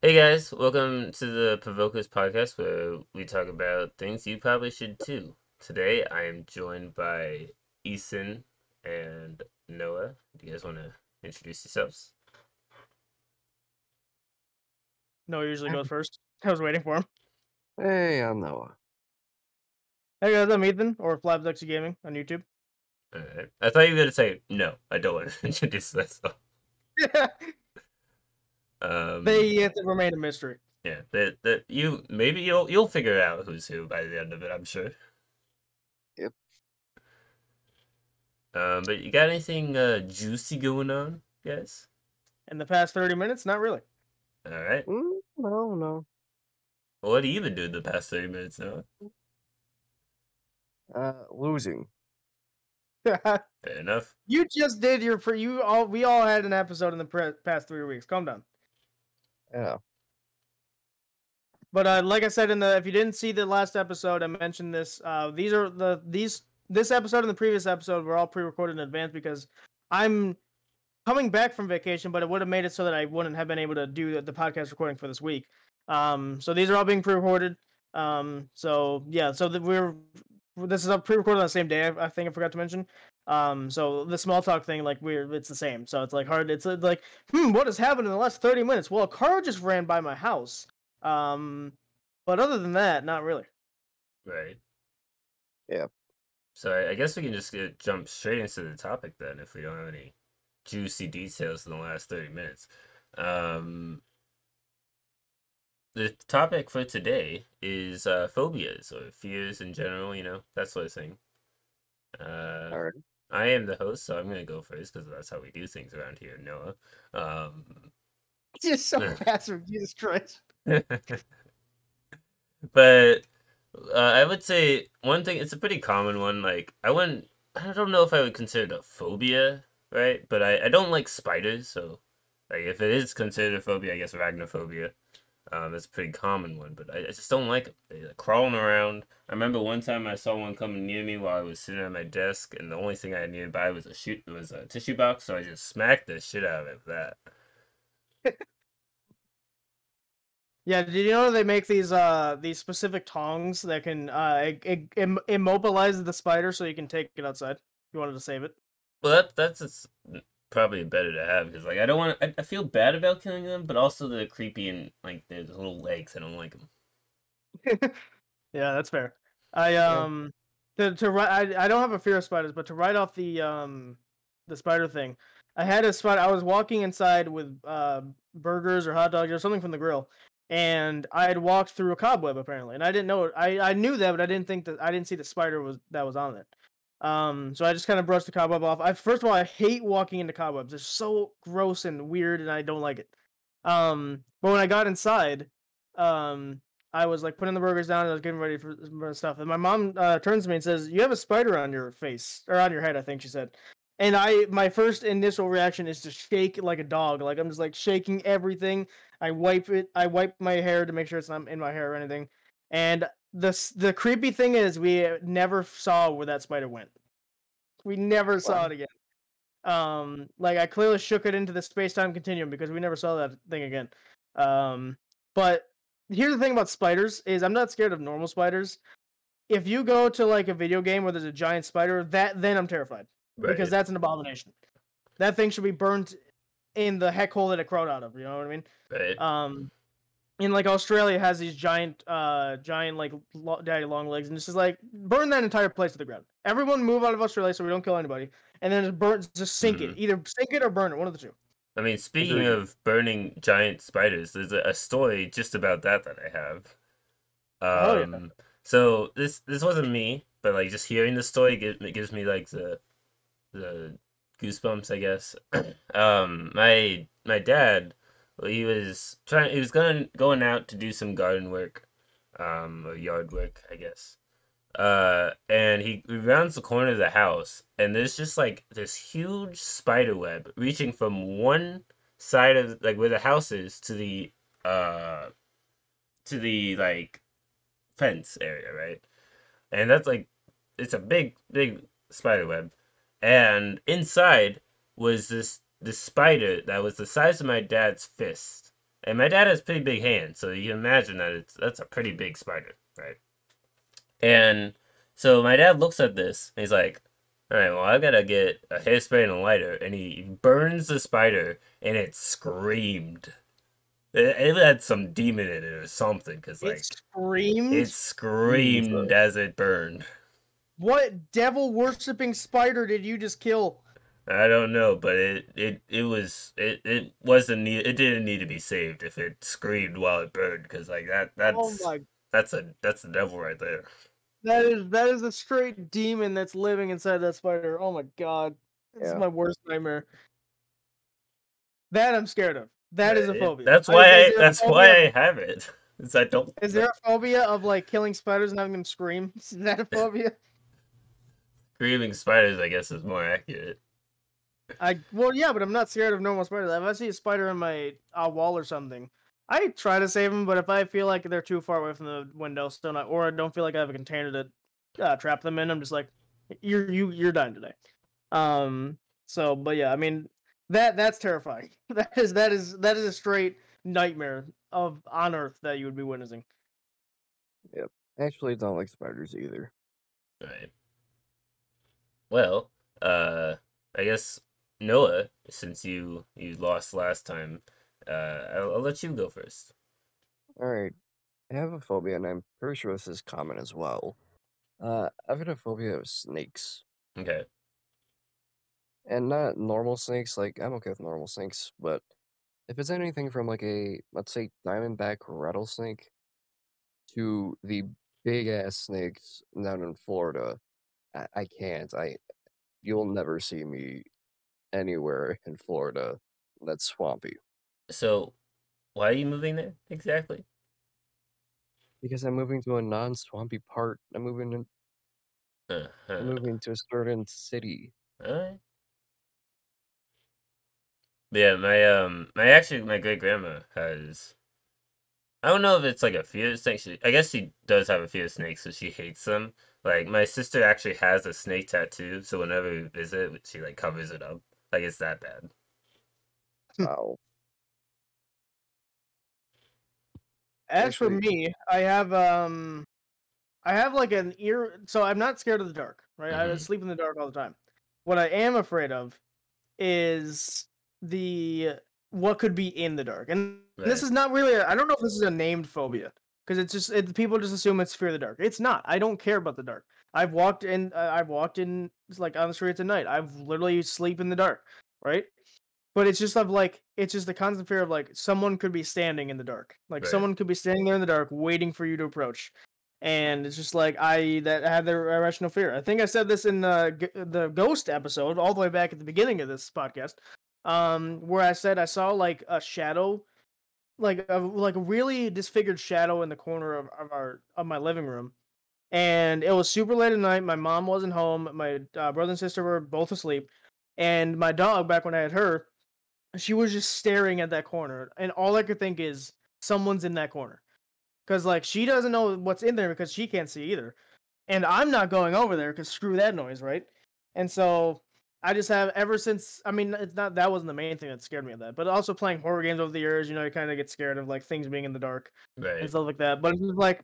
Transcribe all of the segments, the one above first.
Hey guys, welcome to the Provokers podcast where we talk about things you probably should too. Today I am joined by Ethan and Noah. Do you guys want to introduce yourselves? Noah usually goes um. first. I was waiting for him. Hey, I'm Noah. Hey guys, I'm Ethan or Flabsexy Gaming on YouTube. Alright. I thought you were gonna say no. I don't want to introduce myself. Um, they have to remain a mystery. yeah, that that you maybe you'll you'll figure out who's who by the end of it. I'm sure. Yep. Um, but you got anything uh, juicy going on, guys? In the past 30 minutes, not really. All right. Mm, no, no. Well, what have you been doing the past thirty minutes now? Uh, losing. Fair enough. you just did your pre- you all we all had an episode in the pre- past 3 weeks. Calm down. Yeah. But uh, like I said in the if you didn't see the last episode, I mentioned this. Uh, these are the these this episode and the previous episode were all pre-recorded in advance because I'm coming back from vacation, but it would have made it so that I wouldn't have been able to do the, the podcast recording for this week. Um, so these are all being pre-recorded. Um, so yeah, so we're this is a pre-recorded on the same day. I, I think I forgot to mention. Um, so the small talk thing, like we're it's the same. So it's like hard. It's uh, like, hmm, what has happened in the last thirty minutes? Well, a car just ran by my house. Um, but other than that, not really. Right. Yeah. So I, I guess we can just get, jump straight into the topic then, if we don't have any juicy details in the last thirty minutes. Um, the topic for today is uh, phobias or fears in general. You know that sort of thing. Uh, All right. I am the host, so I'm gonna go first because that's how we do things around here, Noah. Um, Just so Yeah. passive, Jesus Christ. but uh, I would say one thing. It's a pretty common one. Like I wouldn't. I don't know if I would consider it a phobia, right? But I, I don't like spiders, so like if it is considered a phobia, I guess arachnophobia. Um, it's a pretty common one, but I, I just don't like them. Crawling around. I remember one time I saw one coming near me while I was sitting at my desk, and the only thing I had nearby was a shoot was a tissue box, so I just smacked the shit out of it with that. Yeah, did you know they make these uh these specific tongs that can uh im- immobilize the spider so you can take it outside? if You wanted to save it. Well, that that's just probably better to have because like I don't want. I, I feel bad about killing them, but also they're creepy and like their little legs. I don't like them. Yeah, that's fair. I um to to ri- I I don't have a fear of spiders, but to write off the um the spider thing, I had a spider. I was walking inside with uh burgers or hot dogs or something from the grill, and I had walked through a cobweb apparently, and I didn't know it. I I knew that, but I didn't think that I didn't see the spider was that was on it. Um, so I just kind of brushed the cobweb off. I first of all, I hate walking into cobwebs. They're so gross and weird, and I don't like it. Um, but when I got inside, um, I was like putting the burgers down and I was getting ready for for stuff. And my mom uh, turns to me and says, "You have a spider on your face or on your head," I think she said. And I, my first initial reaction is to shake like a dog. Like I'm just like shaking everything. I wipe it. I wipe my hair to make sure it's not in my hair or anything. And the the creepy thing is, we never saw where that spider went. We never saw it again. Um, like I clearly shook it into the space time continuum because we never saw that thing again. Um, but here's the thing about spiders is I'm not scared of normal spiders. If you go to like a video game where there's a giant spider, that then I'm terrified because that's an abomination. That thing should be burnt in the heck hole that it crawled out of. You know what I mean? right. Um, in like Australia has these giant, uh, giant like lo- daddy long legs, and it's just like burn that entire place to the ground. Everyone move out of Australia so we don't kill anybody, and then just burn, just sink it. Mhm. Either sink it or burn it. One of the two. I mean, speaking Agreed. of burning giant spiders, there's a, a story just about that that I have. Oh, yeah. Um, so this this wasn't me, but like just hearing the story gives it gives me like the the goosebumps, I guess. um, my my dad, well, he was trying, he was going going out to do some garden work, um, or yard work, I guess. Uh, and he rounds the corner of the house, and there's just like this huge spider web reaching from one side of like where the house is to the uh to the like fence area, right? And that's like it's a big big spider web, and inside was this this spider that was the size of my dad's fist, And my dad has pretty big hands, so you can imagine that it's that's a pretty big spider, right? And so my dad looks at this and he's like, All right, well, I gotta get a hairspray and a lighter. And he burns the spider and it screamed. It, it had some demon in it or something, because, like, it screamed. it screamed as it burned. What devil worshipping spider did you just kill? I don't know, but it it, it was it, it wasn't need it didn't need to be saved if it screamed while it burned because like that oh that's oh my that's a that's the devil right there. that is that is a straight demon that's living inside that spider. Oh my god. This Yeah. is my worst nightmare. That I'm scared of. That is a It- phobia. That's why I, is there a that's why I have it. Is I don't Is there a phobia of like killing spiders and having them scream? Is that a phobia? screaming spiders I guess is more accurate. I well yeah, but I'm not scared of normal spiders. If I see a spider in my uh, wall or something, I try to save them. But if I feel like they're too far away from the window, still not, or I don't feel like I have a container to uh, trap them in, I'm just like, you're you you're dying today. Um. So, but yeah, I mean that that's terrifying. That is that is that is a straight nightmare of on Earth that you would be witnessing. Yep. Actually, don't like spiders either. Right. Well, uh I guess Noah, since you you lost last time, uh I'll, I'll let you go first. All right. I have a phobia, and I'm pretty sure this is common as well. Uh, I've got a phobia of snakes, Okay. and not normal snakes. Like I'm okay with normal snakes, but if it's anything from like a let's say diamondback rattlesnake to the big ass snakes down in Florida, I, I can't. I you'll never see me anywhere in Florida that's swampy So why are you moving there exactly? because I'm moving to a non-swampy part. I'm moving in, Uh-huh. I'm moving to a certain city. Yeah, my um my actually my great grandma has I don't know if it's like a fear of snakes. I guess she does have a fear of snakes, so she hates them. Like my sister actually has a snake tattoo, so whenever we visit, she like covers it up. Like it's that bad. Wow. As for me, I have um I have like an ear so I'm not scared of the dark, right? I Mhm. sleep in the dark all the time. What I am afraid of is the what could be in the dark. And this is not really I I don't know if this is a named phobia because it's just it, people just assume it's fear of the dark. It's not. I don't care about the dark. I've walked in uh, I've walked in like on the streets at night. I've literally sleep in the dark, right? But it's just of like it's just the constant fear of like someone could be standing in the dark. Like Right. someone could be standing there in the dark waiting for you to approach. And it's just like I that I have the irrational fear. I think I said this in the the ghost episode all the way back at the beginning of this podcast. Um where I said I saw like a shadow like a like a really disfigured shadow in the corner of, of our of my living room. And it was super late at night. My mom wasn't home. My uh, brother and sister were both asleep. And my dog, back when I had her, she was just staring at that corner. And all I could think is, someone's in that corner. Because, like, she doesn't know what's in there because she can't see either. And I'm not going over there because screw that noise, right? And so I just have, ever since, I mean, it's not, that wasn't the main thing that scared me of that. But also playing horror games over the years, you know, you kind of get scared of, like, things being in the dark and stuff like that. But it's just like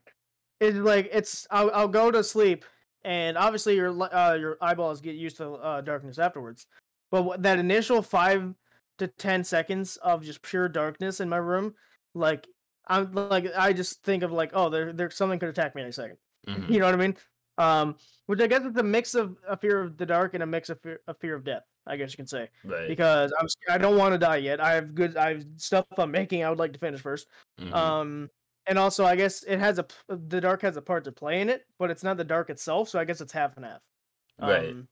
it's like it's I'll, I'll go to sleep, and obviously your uh, your eyeballs get used to uh, darkness afterwards. But that initial five to ten seconds of just pure darkness in my room, like I'm like I just think of like oh there there something could attack me any 2nd Mhm. You know what I mean? Um, which I guess is a mix of a fear of the dark and a mix of fear, a fear of death. I guess you can say Right. because I'm I don't want to die yet. I have good I have stuff I'm making. I would like to finish first. Mhm. Um, and also, I guess it has a the dark has a part to play in it, but it's not the dark itself. So I guess it's half and half. Right. Um,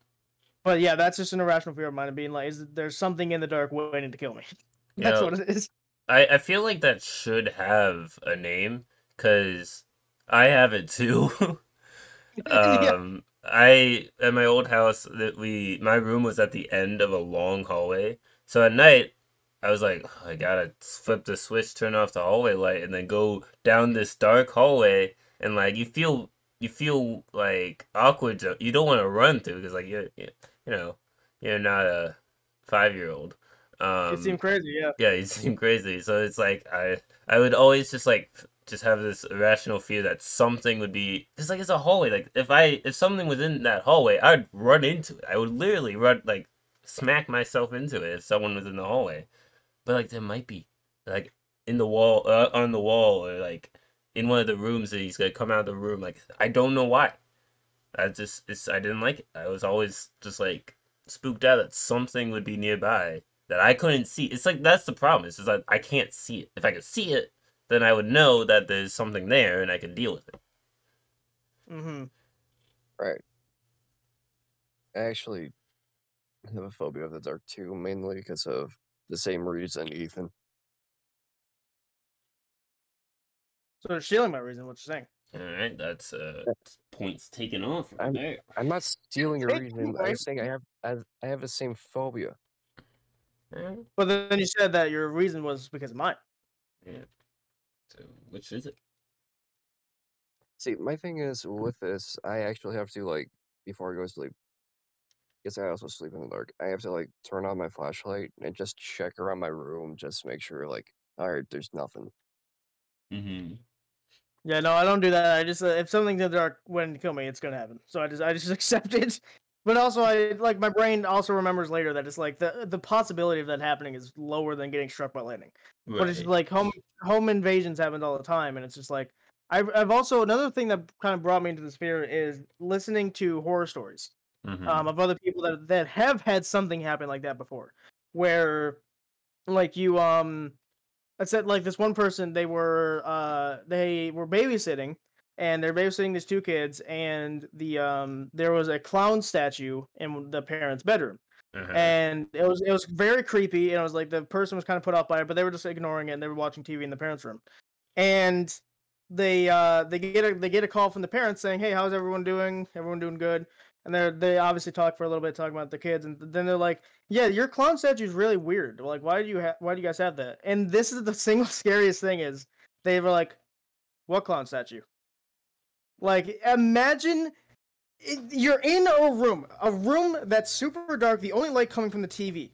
but yeah, that's just an irrational fear of mine of being like, is there's something in the dark waiting to kill me. That's know, what it is. I, I feel like that should have a name because I have it too. Yeah. um, I at my old house that we my room was at the end of a long hallway. So at night, I was like, "Oh, I gotta flip the switch, turn off the hallway light, and then go down this dark hallway. And like you feel you feel like awkward. To, you don't want to run through because like you're you you know you're not a five year old. Um, it seemed crazy, yeah. yeah, he seemed crazy. So it's like I I would always just like just have this irrational fear that something would be just like it's a hallway. Like if I if something was in that hallway, I'd run into it. I would literally run like smack myself into it if someone was in the hallway. But like there might be like in the wall uh, on the wall or like in one of the rooms that he's gonna come out of the room. Like I don't know why. I just it's I didn't like it. I was always just like spooked out that something would be nearby that I couldn't see. It's like that's the problem. It's just that I can't see it. If I could see it, then I would know that there's something there and I can deal with it. Mm-hmm. Right. I actually have a phobia of the dark too, mainly because of the same reason, Ethan. So they're stealing my reason. What you're saying? All right, that's uh points taken off right I'm- there. I'm not stealing your reason. away- I'm saying I have I have, I have the same phobia. Alright, But then you said that your reason was because of mine. Yeah. So which is it? See, my thing is with this, I actually have to like before I go to sleep. Guess I also sleep in the dark. I have to like turn on my flashlight and just check around my room, just to make sure like, all right, there's nothing. Mm-hmm. Yeah, no, I don't do that. I just uh, if something's in the dark when kill me, it's gonna happen. So I just I just accept it. But also, I like my brain also remembers later that it's like the the possibility of that happening is lower than getting struck by lightning. But it's like home home invasions happen all the time, and it's just like I've I've also another thing that kind of brought me into this fear is listening to horror stories. Mhm. um, of other people that that have had something happen like that before, where like you um, I said like this one person they were uh they were babysitting and they're babysitting these two kids and the um there was a clown statue in the parents' bedroom Uh-huh. and it was it was very creepy and it was like the person was kind of put off by it but they were just ignoring it and they were watching tv in the parents room and they uh they get a they get a call from the parents saying hey how's everyone doing everyone doing good and they they obviously talk for a little bit talking about the kids and then they're like yeah your clown statue is really weird like why do you have why do you guys have that and this is the single scariest thing is they were like what clown statue like imagine it, you're in a room, a room that's super dark, the only light coming from the TV,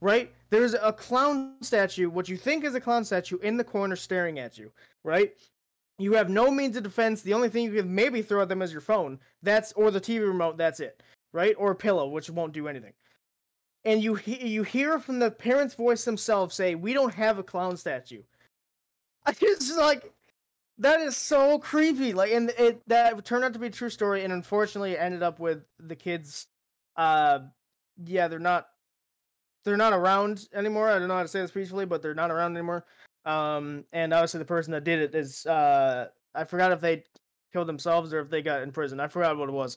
right? There's a clown statue, what you think is a clown statue, in the corner staring at you, right? You have no means of defense. The only thing you can maybe throw at them is your phone. That's or the TV remote. That's it, right? Or a pillow, which won't do anything. And you you hear from the parents' voice themselves say, "We don't have a clown statue." I just like that is so creepy. Like, and it that turned out to be a true story, and unfortunately, it ended up with the kids. Uh, yeah, they're not they're not around anymore. I don't know how to say this peacefully, but they're not around anymore. Um, and obviously, the person that did it is uh, I forgot if they killed themselves or if they got in prison. I forgot what it was.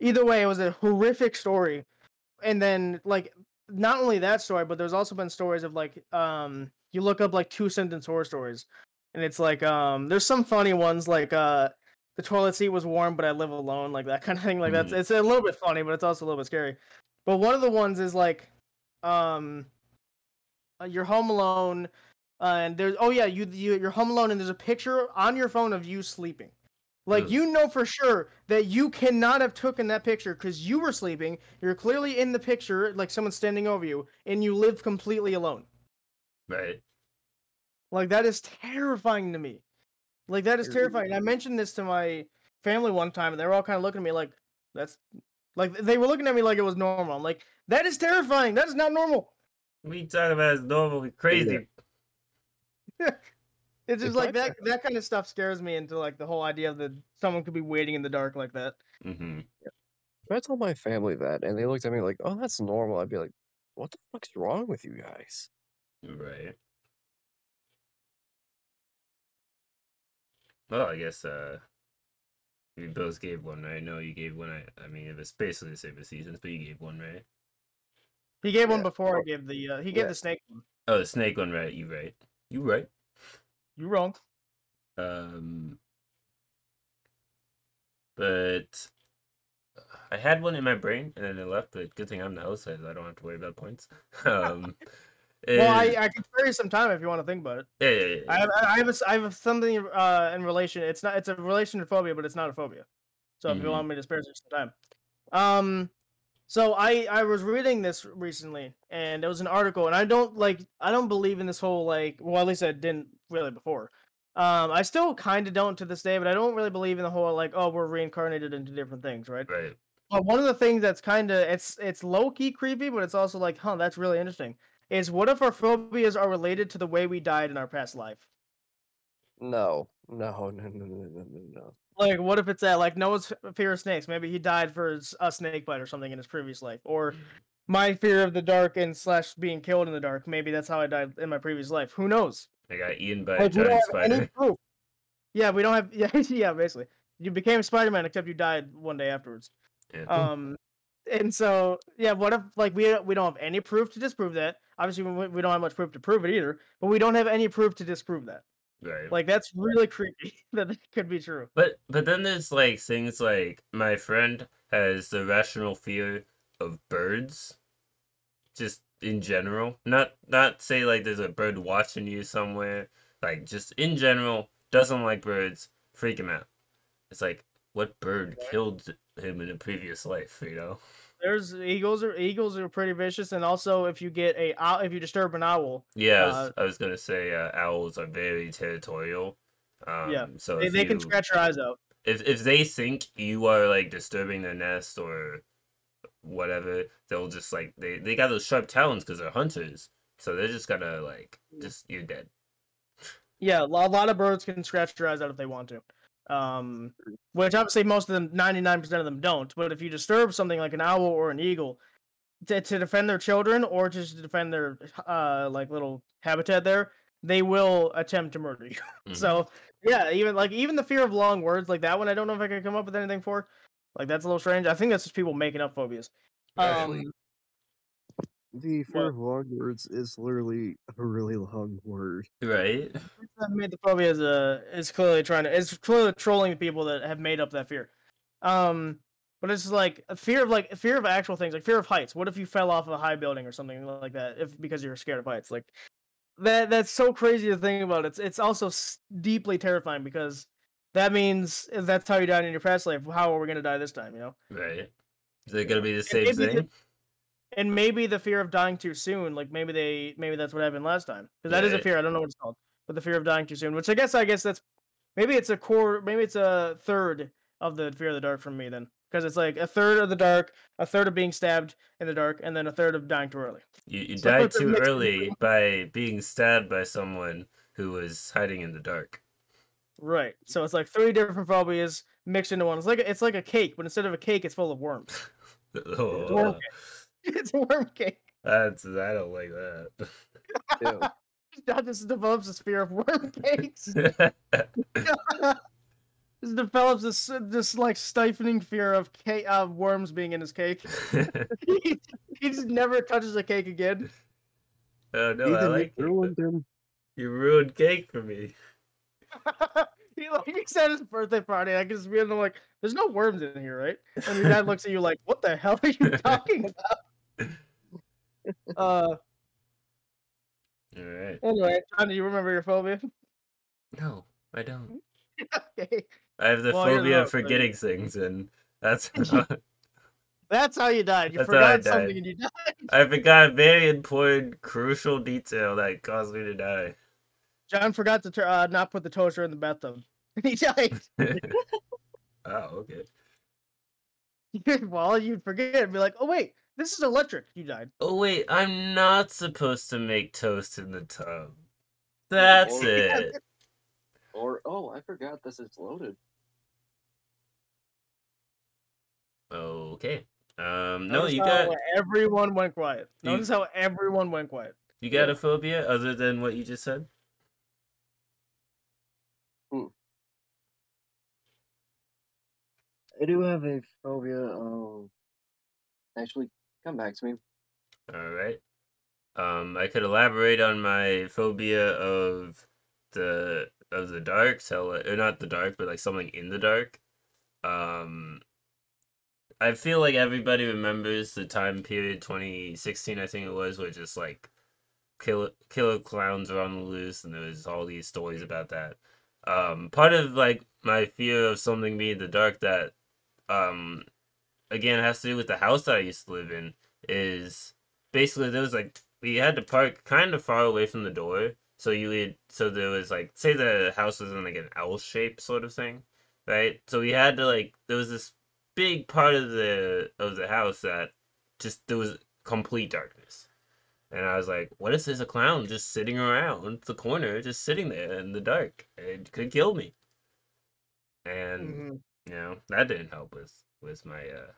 Either way, it was a horrific story. And then, like, not only that story, but there's also been stories of like, um, you look up like two sentence horror stories, and it's like, um, there's some funny ones like, uh, the toilet seat was warm, but I live alone, like that kind of thing. Like that's Mhm. it's a little bit funny, but it's also a little bit scary. But one of the ones is like, um, you're home alone, uh, and there's oh yeah, you, you you're home alone, and there's a picture on your phone of you sleeping. Like Ugh. you know for sure that you cannot have taken that picture because you were sleeping. You're clearly in the picture, like someone's standing over you, and you live completely alone. Right. Like that is terrifying to me. Like that is It terrifying. I mentioned this to my family one time, and they were all kind of looking at me like, "That's," like they were looking at me like it was normal. I'm like, "That is terrifying. That is not normal." We talk about as normal, crazy. It's just If like I that. That kind of stuff scares me into like the whole idea that someone could be waiting in the dark like that. Mm-hmm. If I told my family that and they looked at me like, "Oh, that's normal," I'd be like, "What the fuck's wrong with you guys?" Right. Well, I guess uh, we both gave one, right? No, you gave one. I, I mean, it was basically the same as seasons, but you gave one, right? He gave one Yeah, before I gave the. Uh, he gave yeah. the snake one. Oh, the snake one, right? You right. You right. You wrong. Um, but I had one in my brain and then it left. But good thing I'm the host, so I don't have to worry about points. Um, Well, I, I can spare you some time if you want to think about it. yeah, yeah, yeah, I have I have a, I have something uh in relation. It's not it's a relation to phobia, but it's not a phobia. So if you Mhm. want me to spare you some time, um, So I I was reading this recently, and it was an article, and I don't like I don't believe in this whole like well at least I didn't really before. Um, I still kind of don't to this day, but I don't really believe in the whole like oh we're reincarnated into different things, right? Right. But one of the things that's kind of it's it's low key creepy, but it's also like huh that's really interesting. Is what if our phobias are related to the way we died in our past life? No, no, no, no, no, no, no, no. Like, what if it's that? Like, Noah's fear of snakes. Maybe he died for his, a snake bite or something in his previous life. Or my fear of the dark and slash being killed in the dark. Maybe that's how I died in my previous life. Who knows? I got eaten by a Like, don't giant spider. Yeah, we don't have. Yeah, yeah. Basically, you became Spider Man, except you died one day afterwards. Yeah. Um, and so yeah, what if like we we don't have any proof to disprove that? Obviously, we, we don't have much proof to prove it either. But we don't have any proof to disprove that. Right. Like that's really creepy that it could be true. But but then there's like things like my friend has the rational fear of birds, just in general. Not not say like there's a bird watching you somewhere. Like just in general, doesn't like birds. Freak him out. It's like what bird killed him in a previous life? You know. There's eagles are eagles are pretty vicious, and also if you get a owl, if you disturb an owl, Yeah, I was, Uh, I was gonna say uh, owls are very territorial. Um, Yeah, So they, they can scratch your eyes out. if if they think you are like disturbing their nest or whatever, they'll just like they they got those sharp talons because they're hunters. So they're just gonna like just you're dead. Yeah, a lot of birds can scratch your eyes out if they want to. Um, which obviously most of them, ninety nine percent of them don't. But if you disturb something like an owl or an eagle, to, to defend their children or just to defend their uh like little habitat there, they will attempt to murder you. Mhm. So yeah, even like even the fear of long words like that one, I don't know if I can come up with anything for. Like that's a little strange. I think that's just people making up phobias. Um, The What? fear of long words is literally a really long word. right. that made the phobia is uh is clearly trying to is clearly trolling the people that have made up that fear. Um, but it's like a fear of like fear of actual things, like fear of heights. What if you fell off a high building or something like that? If because you're scared of heights, like that that's so crazy to think about. It's it's also s- deeply terrifying because that means if that's how you died in your past life. How are we gonna die this time? You know. Right. Is it gonna be the same maybe the- thing? And maybe the fear of dying too soon like maybe they maybe that's what happened last time. Because that is a fear i don't know what it's called but the fear of dying too soon which i guess i guess that's maybe it's a core maybe it's a third of the fear of the dark from me then. Because it's like a third of the dark a third of being stabbed in the dark and then a third of dying too early. You you So died too early by being stabbed by someone who was hiding in the dark. right. So it's like three different phobias mixed into one. It's like a, it's like a cake but instead of a cake it's full of worms. Oh. it's a worm cake that's I don't like that. Ew. John just develops this fear of worm cakes Just develops this this like stifling fear of cake of worms being in his cake. he, he just never touches a cake again. oh no, I like you ruined him. You ruined cake for me. he like he's at his birthday party. I can just be like, "There's no worms in here, right?" And your dad looks at you like, "What the hell are you talking about?" Uh, All right. anyway, John, do you remember your phobia? No, I don't. okay, I have the Well, phobia of forgetting things, and that's that's how you died. You That's how forgot something and you died. I forgot a very important, crucial detail that caused me to die. John forgot to uh, not put the toaster in the bathtub, and he died. oh, okay. well, you'd forget and be like, "Oh wait, this is electric." You died. Oh wait, I'm not supposed to make toast in the tub. That's Or- it. Or oh, I forgot this is loaded. Okay. Um, no, Notice you how got everyone went quiet. You- Notice how everyone went quiet. you got a phobia other than what you just said. I do have a phobia of. Actually, come back to me. All right. Um, I could elaborate on my phobia of the of the dark, so or not the dark, but like something in the dark. Um, I feel like everybody remembers the time period 2016, I think it was, where just like killer killer clowns were on the loose, and there was all these stories about that. Um, part of like my fear of something being in the dark that um again it has to do with the house that I used to live in. Is basically there was like we had to park kind of far away from the door, so you would so there was like say the house was in like an L shape sort of thing, right? So we had to like there was this big part of the of the house that just there was complete darkness. And I was like, what if there's a clown just sitting around the corner, just sitting there in the dark? It could kill me. And Mhm. You know, that didn't help with with my uh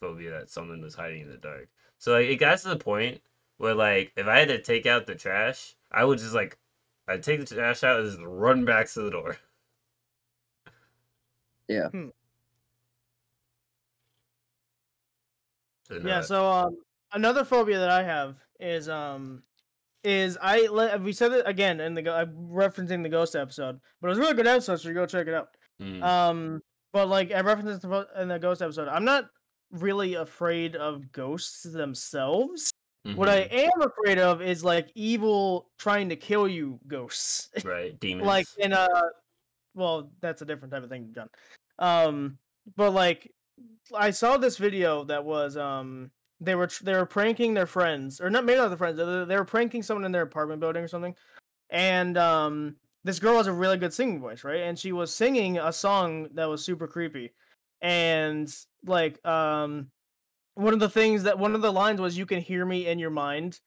phobia that someone was hiding in the dark. So like it got to the point where like if I had to take out the trash, I would just like I'd take the trash out and just run back to the door. Yeah. Hmm. So, Yeah. So um, another phobia that I have is um, is I le- we said it again in the I'm referencing the ghost episode, but it was a really good episode, so you go check it out. mm, Um, but like I referenced in the ghost episode, I'm not really afraid of ghosts themselves. What I mhm, am afraid of is like evil trying to kill you ghosts. right demons like in a well, that's a different type of thing, John. Um, but like I saw this video that was um they were tr- they were pranking their friends or not maybe not the friends they they were pranking someone in their apartment building or something, and um this girl has a really good singing voice right? And she was singing a song that was super creepy, and like um one of the things that one of the lines was you can hear me in your mind.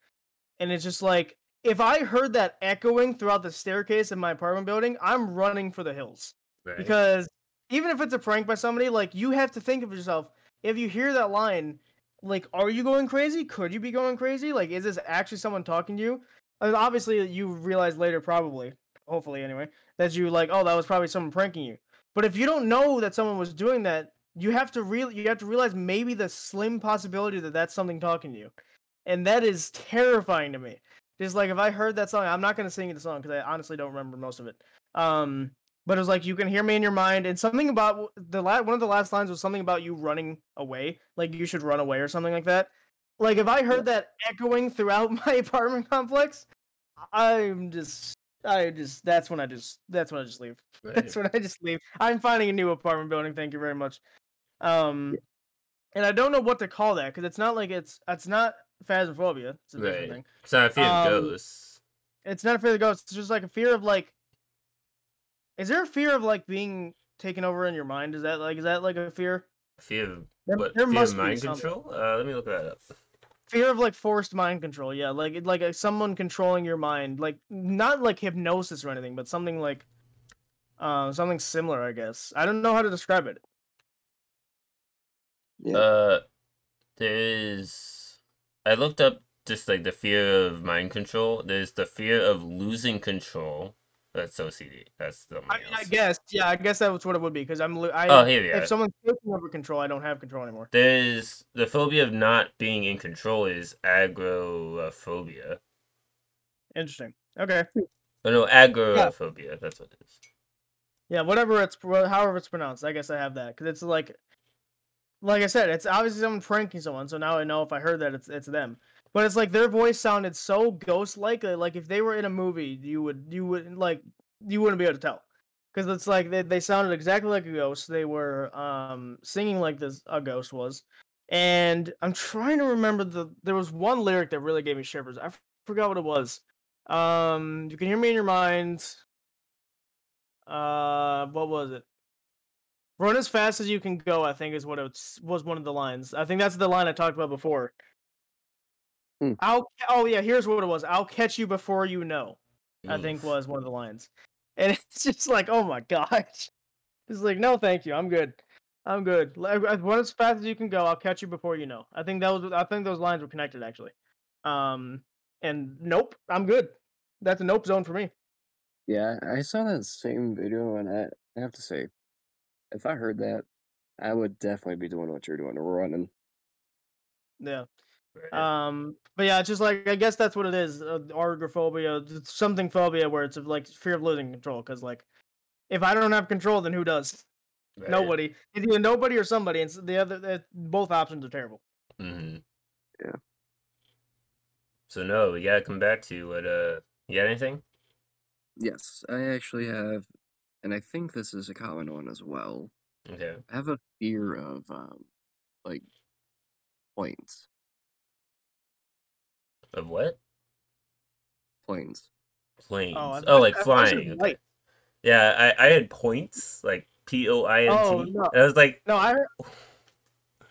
And it's just like if i heard that echoing throughout the staircase in my apartment building i'm running for the hills. Right. Because even if it's a prank by somebody like you have to think of yourself. If you hear that line like are you going crazy? Could you be going crazy? Like is this actually someone talking to you? Obviously you realize later probably hopefully anyway that you like oh that was probably someone pranking you. But if you don't know that someone was doing that you have to real you have to realize maybe the slim possibility that that's something talking to you. And that is terrifying to me. Just like if i heard that song i'm not going to sing the song because i honestly don't remember most of it. Um but it was like you can hear me in your mind and something about the la- one of the last lines was something about you running away like you should run away or something like that. Like if i heard that echoing throughout my apartment complex i'm just i just that's when i just that's when i just leave right that's when i just leave i'm finding a new apartment building thank you very much um and i don't know what to call that because it's not like it's it's not phasmophobia it's a different Right. thing it's not a fear of Um, ghosts it's not a fear of ghosts. It's just like a fear of like. Is there a fear of like being taken over in your mind? Is that like is that like a fear? fear of There, what there fear must of mind control uh let me look that up Fear of like forced mind control. Yeah, like like uh, someone controlling your mind, like not like hypnosis or anything, but something like, uh, something similar. I guess I don't know how to describe it. Yeah. Uh, there is. I looked up just like the fear of mind control. There's the fear of losing control. That's OCD. That's the. I, mean, I guess yeah, I guess that's what it would be because I'm I Oh, here we if someone's taking over control, I don't have control anymore. There's the phobia of not being in control is agoraphobia. Interesting. Okay. Oh no, agoraphobia. That's what it is. Yeah, whatever it's however it's pronounced. I guess I have that because it's like, like I said, it's obviously someone pranking someone. So now I know if I heard that it's it's them. But it's like their voice sounded so ghost-like. uh, Like if they were in a movie, you would you would like you wouldn't be able to tell because it's like they they sounded exactly like a ghost. They were um singing like this a ghost was, and I'm trying to remember the there was one lyric that really gave me shivers. I f- forgot what it was. Um, you can hear me in your mind. Uh, what was it? Run as fast as you can go. I think is what it was one of the lines. I think that's the line I talked about before. Hmm. I'll. Oh yeah, here's what it was. I'll catch you before you know. I think was one of the lines, and it's just like, oh my gosh. It's like, no, thank you. I'm good. I'm good. Run as fast as you can go. I'll catch you before you know. I think that was. I think those lines were connected actually. Um, and nope, I'm good. That's a nope zone for me. Yeah, I saw that same video, and I, I have to say, if I heard that, I would definitely be doing what you're doing, running. Yeah. Right. Um, but yeah, it's just like I guess that's what it is. Uh, agoraphobia, it's something phobia where it's like fear of losing control. Because like, if I don't have control, then who does? Right. Nobody. It's either nobody or somebody. And s- the other, the, both options are terrible. Mm-hmm. Yeah. So no, we gotta come back to what. Uh, you got anything? Yes, I actually have, and I think this is a common one as well. Okay. I have a fear of um, like planes. Of what? Planes. Planes. Oh, Oh, like I thought you said flying. okay. light. Yeah, I, I had points, like P O I N T. Oh, no. I was like, No, I heard,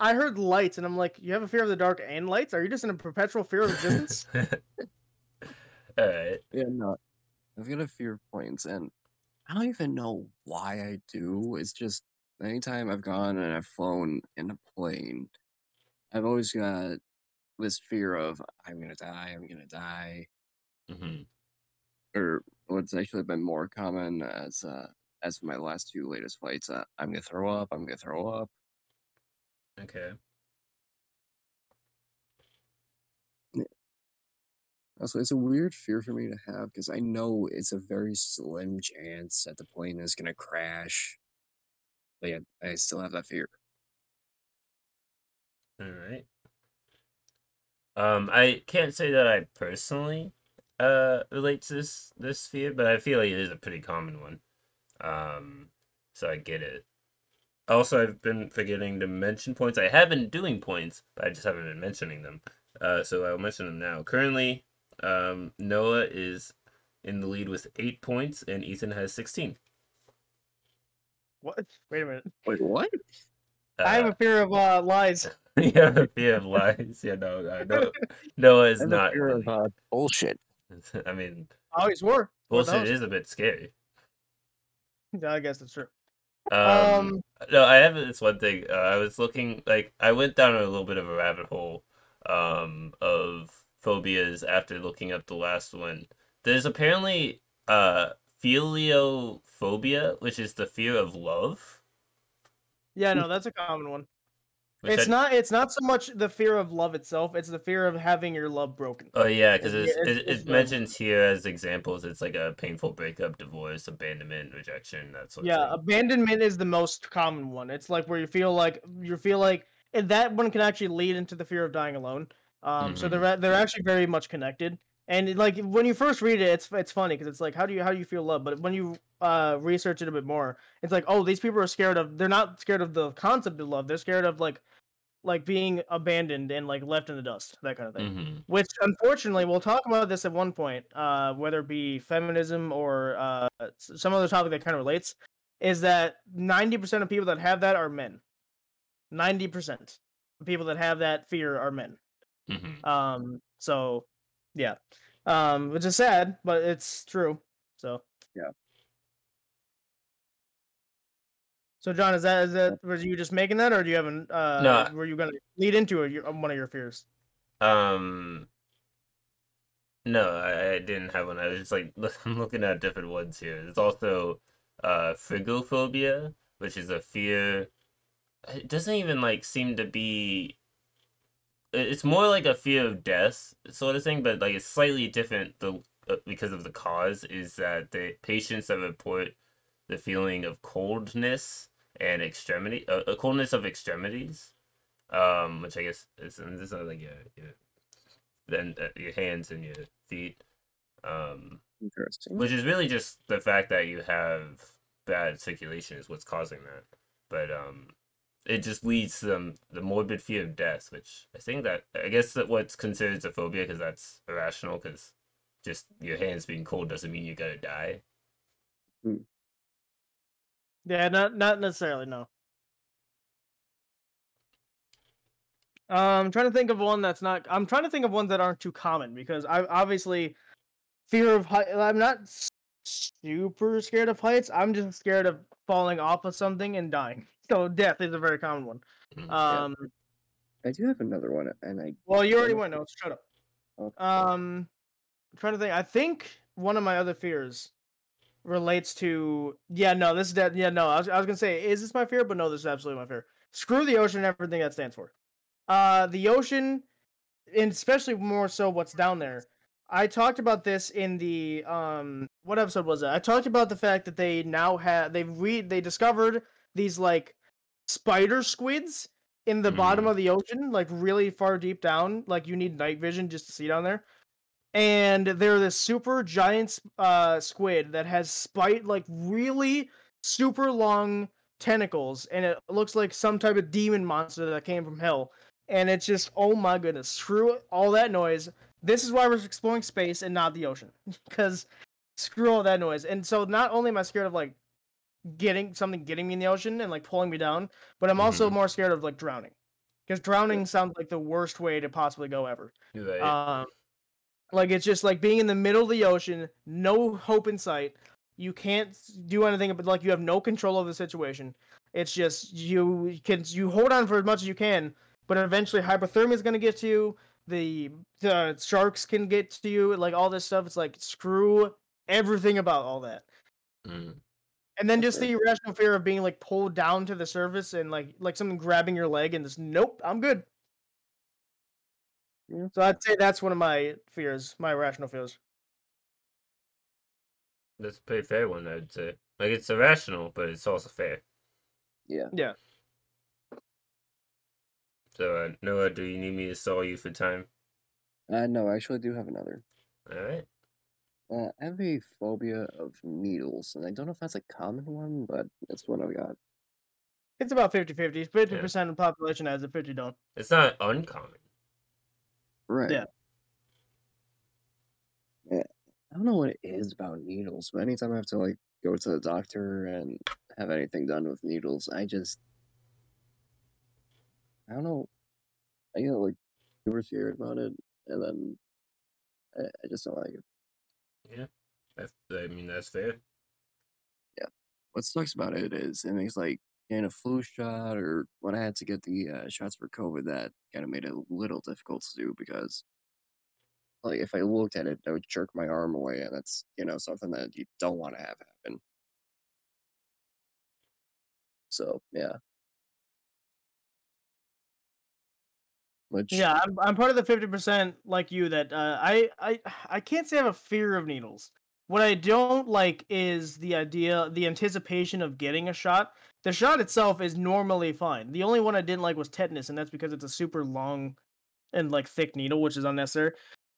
I heard lights, and I'm like, you have a fear of the dark and lights? Are you just in a perpetual fear of existence? all right. Yeah, no. I've got a fear of planes, and I don't even know why I do. It's just anytime I've gone and I've flown in a plane, I've always got this fear of I'm gonna die, I'm gonna die. hmm Or what's actually been more common as uh as my last two latest flights, uh, I'm gonna throw up, I'm gonna throw up. Okay. Also, it's a weird fear for me to have because I know it's a very slim chance that the plane is gonna crash. But yeah, I still have that fear. All right. Um, I can't say that I personally uh relate to this this fear, but I feel like it is a pretty common one. Um, so I get it. Also, I've been forgetting to mention points. I have been doing points, but I just haven't been mentioning them. Uh, so I'll mention them now. Currently, um, Noah is in the lead with eight points, and Ethan has sixteen. what? Wait a minute. Wait, what? I have Uh, a fear of uh, lies. you have fear of lies. Yeah, no, uh, no, Noah is I have a not. fear in of the uh, bullshit. I mean, Always were. What the bullshit hell? is a bit scary. Yeah, I guess that's true. Um, Um, no, I have this one thing. Uh, I was looking like I went down a little bit of a rabbit hole um of phobias after looking up the last one. There's apparently uh philiophobia, which is the fear of love. Yeah, no, that's a common one. It's I- not. It's not so much the fear of love itself. It's the fear of having your love broken. Oh yeah, because it, it, it mentions here as examples. It's like a painful breakup, divorce, abandonment, rejection. That sort Yeah, of abandonment is the most common one. It's like where you feel like you feel like and that one can actually lead into the fear of dying alone. Um, so Mhm. they're they're actually very much connected. And like when you first read it, it's it's funny because it's like how do you how do you feel love? But when you uh research it a bit more, it's like oh these people are scared of they're not scared of the concept of love. They're scared of like like being abandoned and like left in the dust that kind of thing. hmm Which unfortunately we'll talk about this at one point, uh, whether it be feminism or uh, some other topic that kind of relates, is that ninety percent of people that have that are men. Ninety percent of people that have that fear are men. hmm Um, so yeah, um, which is sad, but it's true. So Yeah. So John, is that is that was you just making that, or do you have an uh, No. were you gonna lead into a, your- one of your fears? Um. No, I, I didn't have one. I was just like I'm looking at different ones here. There's also uh frigophobia, which is a fear. It doesn't even like seem to be. It's more like a fear of death sort of thing, but like it's slightly different. The uh, because of the cause is that the patients that report the feeling of coldness and extremity, uh, uh, coldness of extremities, um, which I guess is and this is like your, your then uh, your hands and your feet, um, Interesting. which is really just the fact that you have bad circulation is what's causing that. But um, it just leads to them the morbid fear of death, which I think that I guess that what's considered a phobia because that's irrational because just your hands being cold doesn't mean you're gonna die. Yeah, not not necessarily. No. Um, I'm trying to think of one that's not. I'm trying to think of ones that aren't too common because I obviously fear of height. I'm not super scared of heights. I'm just scared of falling off of something and dying. So death is a very common one. Mhm. Um, I do have another one, and I well, you already went. No, shut up. Okay. Um, I'm trying to think. I think one of my other fears relates to. Yeah, no, this is that. Yeah, no, I was, I was gonna say, is this my fear? But no, this is absolutely my fear. Screw the ocean and everything that stands for. Uh, the ocean, and especially more so what's down there. I talked about this in the um what episode was it? I talked about the fact that they now have they've re they discovered these like spider squids in the bottom Mhm. of the ocean, like really far deep down. Like you need night vision just to see down there. And they're this super giant uh squid that has spite like really super long tentacles, and it looks like some type of demon monster that came from hell. And it's just, oh my goodness, screw all that noise. This is why we're exploring space and not the ocean, because screw all that noise. And so not only am I scared of like getting something getting me in the ocean and like pulling me down, but I'm also Mhm. more scared of like drowning, because drowning sounds like the worst way to possibly go ever. Right. Um, like it's just like being in the middle of the ocean, no hope in sight. You can't do anything, but like you have no control of the situation. It's just you can you hold on for as much as you can, but eventually hypothermia is gonna get to you. The the sharks can get to you, like all this stuff. It's like screw everything about all that. Mm. And then just the irrational fear of being like pulled down to the surface and like like something grabbing your leg and just nope, I'm good. Yeah. So I'd say that's one of my fears, my irrational fears. That's a pretty fair one, I'd say. Like it's irrational, but it's also fair. Yeah. Yeah. So uh, Noah, do you need me to stall you for time? Uh, no, I actually do have another. All right. Uh, I have a phobia of needles, and I don't know if that's a common one, but that's one I've got. It's about 50-50. 50% of the population has it, 50 don't. It's not uncommon. Right. Yeah. Yeah. I don't know what it is about needles, but anytime I have to like go to the doctor and have anything done with needles, I just I don't know. I get like super scared about it, and then I, I just don't like it. Yeah. That's, I mean, that's fair. Yeah. What sucks about it is it makes like getting a flu shot or when I had to get the uh, shots for COVID, that kind of made it a little difficult to do because like if I looked at it, I would jerk my arm away, and that's you know something that you don't want to have happen. So yeah. Which Yeah, I'm, I'm part of the 50% like you that uh, I, I I can't say I have a fear of needles. What I don't like is the idea, the anticipation of getting a shot. The shot itself is normally fine. The only one I didn't like was tetanus, and that's because it's a super long and like thick needle, which is unnecessary.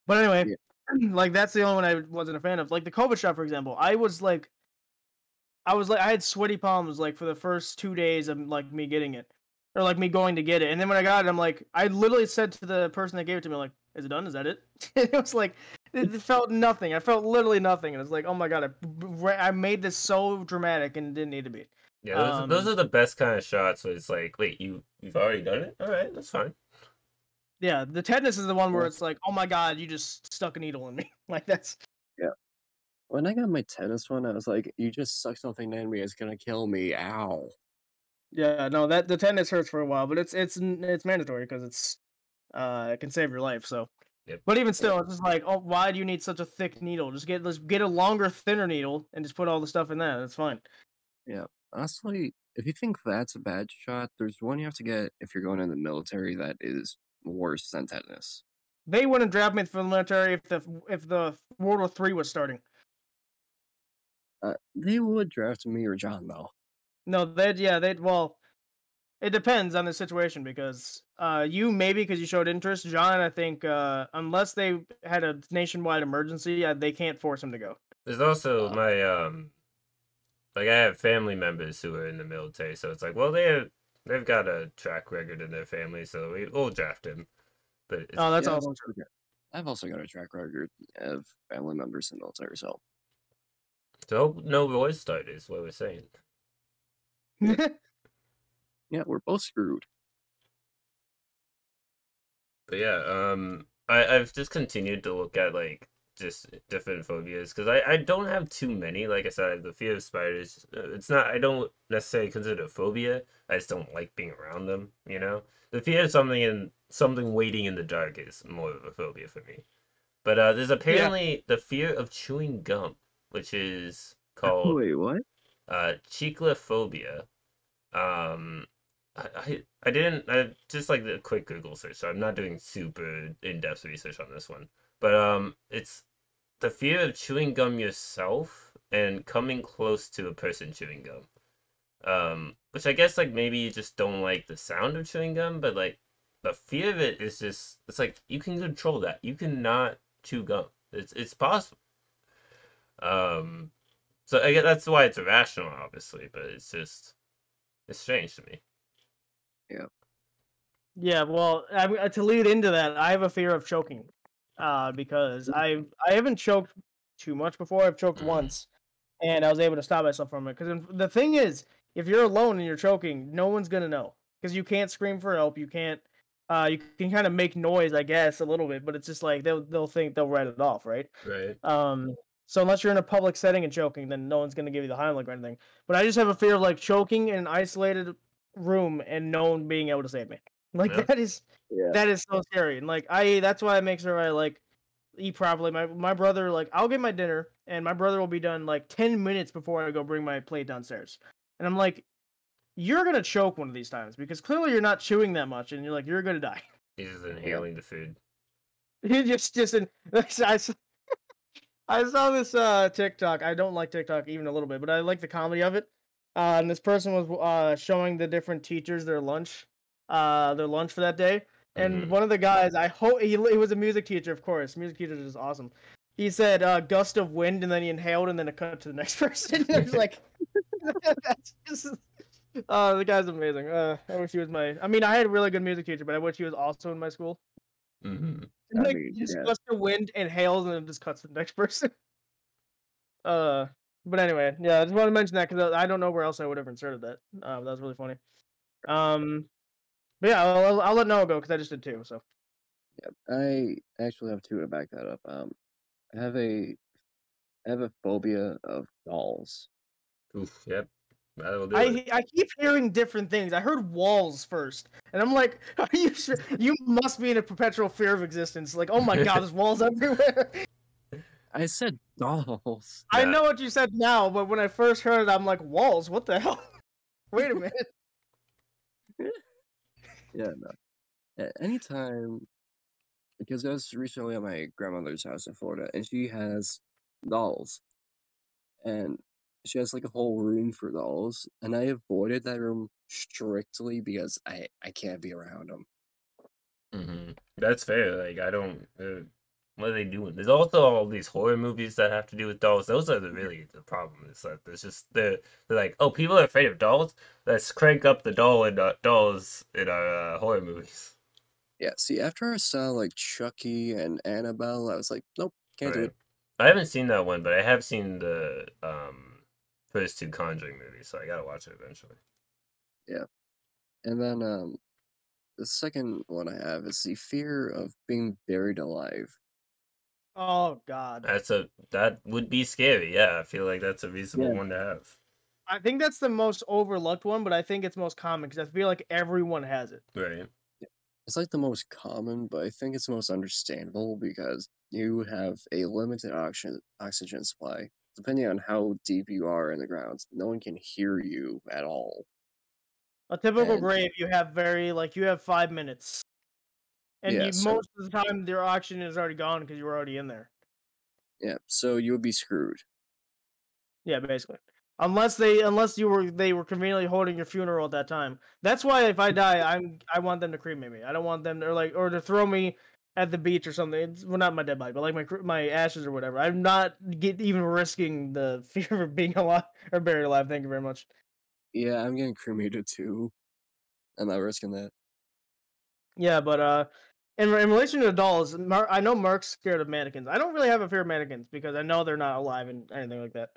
But anyway, like that's the only one I wasn't a fan of. Like the COVID shot, for example, I was like, I was like, I had sweaty palms like for the first two days of like me getting it, or like me going to get it, and then when I got it, I'm like, I literally said to the person that gave it to me, like, "Is it done? Is that it?" it was like, it felt nothing. I felt literally nothing, and it's like, oh my god, I, I made this so dramatic and it didn't need to be. Yeah, those, those Um, are the best kind of shots where it's like, wait, you you've already done it? All right, that's fine. Yeah, the tetanus is the one where it's like, oh my god, you just stuck a needle in me. like that's Yeah. when I got my tennis one, I was like, "You just suck something in me. It's gonna kill me. Ow!" Yeah, no, that the tetanus hurts for a while, but it's it's it's mandatory because it's uh it can save your life. So, Yep. but even still, it's just like, oh, why do you need such a thick needle? Just get let's get a longer, thinner needle and just put all the stuff in that. That's fine. Honestly, if you think that's a bad shot, there's one you have to get if you're going in the military that is worse than tetanus. They wouldn't draft me for the military if the if the World War Three was starting. Uh, they would draft me or John though. No, they'd yeah, they'd well, it depends on the situation because uh you maybe because you showed interest. John, I think uh unless they had a nationwide emergency, uh, they can't force him to go. There's also Uh, my um, like I have family members who are in the military, so it's like, well, they have, they've got a track record in their family, so we, we'll draft him. But it's, Oh, that's Yeah, awesome. I've also got a track record of family members in the military, so so no voice start is what we're saying. yeah, we're both screwed. But yeah, um, I I've just continued to look at like just different phobias because I I don't have too many. Like I said, I have the fear of spiders. Uh, It's not I don't necessarily consider it a phobia. I just don't like being around them. You know, the fear of something in something waiting in the dark is more of a phobia for me. But uh, there's apparently the fear of chewing gum, which is called Wait, what? uh chiclophobia um I, I i didn't i just like the quick google search so i'm not doing super in-depth research on this one but um it's the fear of chewing gum yourself and coming close to a person chewing gum. Um which i guess like maybe you just don't like the sound of chewing gum but like the fear of it is just it's like you can control that. You cannot chew gum. It's it's possible. Um so I guess that's why it's irrational, obviously, but it's just It's strange to me. Yeah, Yeah. well, I, to lead into that, I have a fear of choking, uh, because I I haven't choked too much before. I've choked Mm. once, and I was able to stop myself from it. Because the thing is, if you're alone and you're choking, no one's gonna know because you can't scream for help. You can't. Uh, you can kind of make noise, I guess, a little bit, but it's just like they'll they'll think they'll write it off, right? Right. Um, so unless you're in a public setting and choking, then no one's gonna give you the Heimlich or anything. But I just have a fear of like choking in an isolated room and no one being able to save me. Like Yeah. that is Yeah. that is so scary. And like I that's why it makes sure I like eat properly. My my brother like I'll get my dinner and my brother will be done like ten minutes before I go bring my plate downstairs. And I'm like, you're gonna choke one of these times because clearly you're not chewing that much and you're like you're gonna die. He's just inhaling the food. He just just in, I saw this uh TikTok. I don't like TikTok even a little bit, but I like the comedy of it. Uh, and this person was uh showing the different teachers their lunch, uh, their lunch for that day. And Mhm. one of the guys, I hope he, he was a music teacher, of course. Music teacher is awesome. He said uh, gust of wind, and then he inhaled, and then it cut to the next person. it was like, that's just. Oh, the guy's amazing. Uh, I wish he was my. I mean, I had a really good music teacher, but I wish he was also in my school. Mm-hmm. I Like mean, just yeah. gust of wind inhales and then just cuts to the next person. Uh, but anyway, yeah, I just want to mention that because I don't know where else I would have inserted that. Uh, that was really funny. Um, but yeah, I'll, I'll, I'll let Noah go because I just did two. So I actually have two to back that up. Um, I have a, I have a phobia of dolls. Oof. Yep. That'll do I it. I keep hearing different things. I heard walls first, and I'm like, are you sure? You must be in a perpetual fear of existence. Like, oh my god, there's walls everywhere. I said dolls. I Yeah. know what you said now, but when I first heard it, I'm like, walls? What the hell? Wait a minute. Yeah, no. A- Anytime, because I was recently at my grandmother's house in Florida, and she has dolls, and she has like a whole room for dolls, and I avoided that room strictly because I I can't be around them. hmm That's fair. Like I don't. Uh, what are they doing? There's also all these horror movies that have to do with dolls. Those are the really the problem. Is that there's just they're, they're like, oh, people are afraid of dolls. Let's crank up the doll and uh, dolls in our uh, horror movies. Yeah, see, after I saw like Chucky and Annabelle, I was like, nope, can't do it. I haven't seen that one, but I have seen the um first two Conjuring movies, so I gotta watch it eventually. Yeah, and then um, the second one I have is the fear of being buried alive. Oh god. That's a that would be scary. Yeah, I feel like that's a reasonable Yeah. one to have. I think that's the most overlooked one, but I think it's most common because I feel like everyone has it. Right. It's like the most common, but I think it's most understandable because you have a limited oxygen oxygen supply. Depending on how deep you are in the ground, no one can hear you at all. A typical And- grave, you have very like you have five minutes, and Yeah, you, so- most of the time their oxygen is already gone because you were already in there. Yeah, so you would be screwed. Yeah, basically. Unless they unless you were they were conveniently holding your funeral at that time. That's why if I die, I'm I want them to cremate me. I don't want them to or like or to throw me at the beach or something. It's, well, not my dead body, but like my my ashes or whatever. I'm not get even risking the fear of being alive or buried alive. Thank you very much. Yeah, I'm getting cremated too. I'm not risking that. Yeah, but uh, in, in relation to dolls, Mar- I know Mark's scared of mannequins. I don't really have a fear of mannequins because I know they're not alive and anything like that.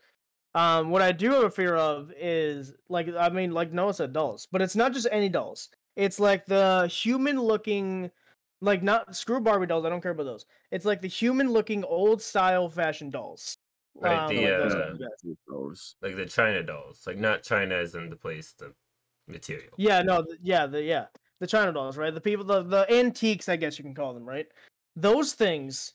Um, what I do have a fear of is like I mean, like Noah said, dolls, but it's not just any dolls. It's like the human-looking, like not screw Barbie dolls. I don't care about those. It's like the human-looking, old-style fashion dolls. Right, Um, the, like uh. Those. Like the China dolls. Like not China as in the place, the material. Yeah, no, yeah, the yeah, the China dolls, right? The people, the the antiques, I guess you can call them, right? Those things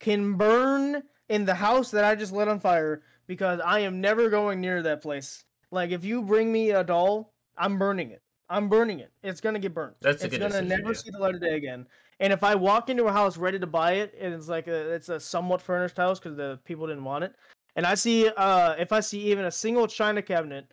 can burn in the house that I just lit on fire because I am never going near that place. Like, if you bring me a doll, I'm burning it. I'm burning it. It's gonna get burnt. That's a it's gonna decision, never yeah. see the light of day again. And if I walk into a house ready to buy it, and it's like a it's a somewhat furnished house because the people didn't want it, and I see uh if I see even a single china cabinet,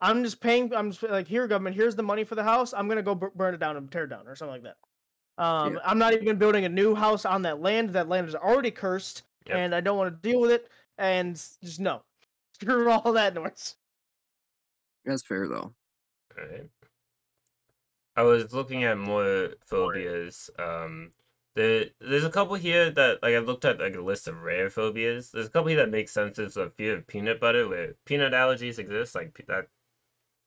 I'm just paying. I'm just like, here, government. Here's the money for the house. I'm gonna go bur- burn it down and tear it down or something like that. Um, Yeah. I'm not even building a new house on that land. That land is already cursed, Yep. and I don't want to deal with it. And just no, screw all that noise. That's fair though. Alright. I was looking at more phobias. Um, there, there's a couple here that like I looked at like a list of rare phobias. There's a couple here that make sense. There's a fear of peanut butter, where peanut allergies exist. Like that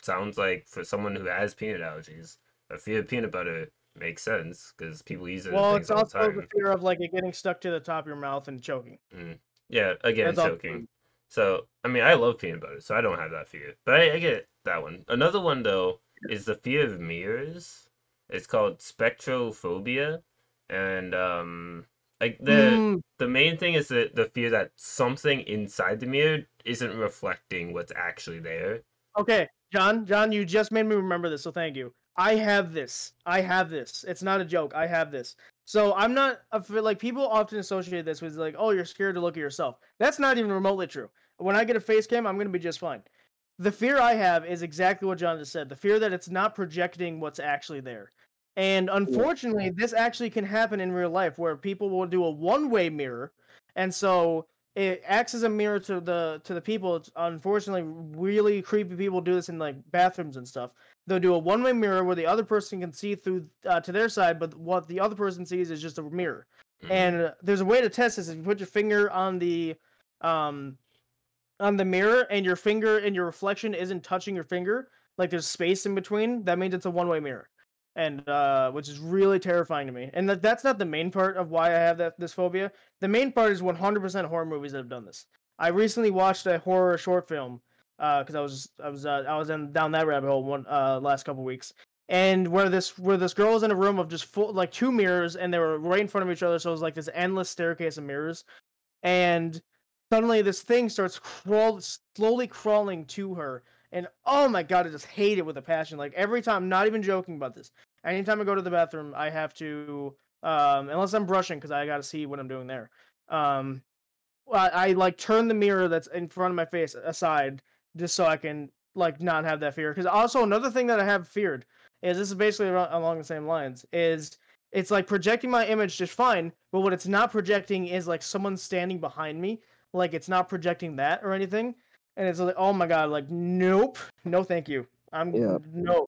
sounds like for someone who has peanut allergies, a fear of peanut butter makes sense because people use it. Well, it's the also the time. fear of like it getting stuck to the top of your mouth and choking. Yeah, again, That's choking. So, I mean, I love peanut butter, so I don't have that fear. But I, I get that one. Another one, though, is the fear of mirrors. It's called spectrophobia. And, um, like, the Mm, the main thing is that the fear that something inside the mirror isn't reflecting what's actually there. okay, John, John, you just made me remember this, so thank you. I have this. I have this. It's not a joke. I have this. So I'm not like people often associate this with like, oh, you're scared to look at yourself. That's not even remotely true. When I get a face cam, I'm gonna be just fine. The fear I have is exactly what John just said. The fear that it's not projecting what's actually there. And unfortunately, this actually can happen in real life where people will do a one-way mirror. And so it acts as a mirror to the to the people. It's unfortunately really creepy people do this in like bathrooms and stuff. They'll do a one-way mirror where the other person can see through uh, to their side, but what the other person sees is just a mirror. Mhm. And uh, there's a way to test this. If you put your finger on the um on the mirror and your finger and your reflection isn't touching your finger, like there's space in between, that means it's a one-way mirror. And uh which is really terrifying to me. And that, that's not the main part of why I have that this phobia. The main part is 100% horror movies that have done this. I recently watched a horror short film because I was I was uh, I was in down that rabbit hole one uh last couple weeks. And where this where this girl was in a room of just full like two mirrors and they were right in front of each other, so it was like this endless staircase of mirrors. And suddenly this thing starts crawl slowly crawling to her and oh my god i just hate it with a passion. Like every time not even joking about this. Anytime i go to the bathroom i have to um unless i'm brushing because i gotta see what i'm doing there. Um I, I like turn the mirror that's in front of my face aside just so i can like not have that fear. Because also another thing that i have feared is this is basically along the same lines is it's like projecting my image just fine but what it's not projecting is like someone standing behind me. Like it's not projecting that or anything and it's like oh my god like nope. No thank you. I'm Yeah. no.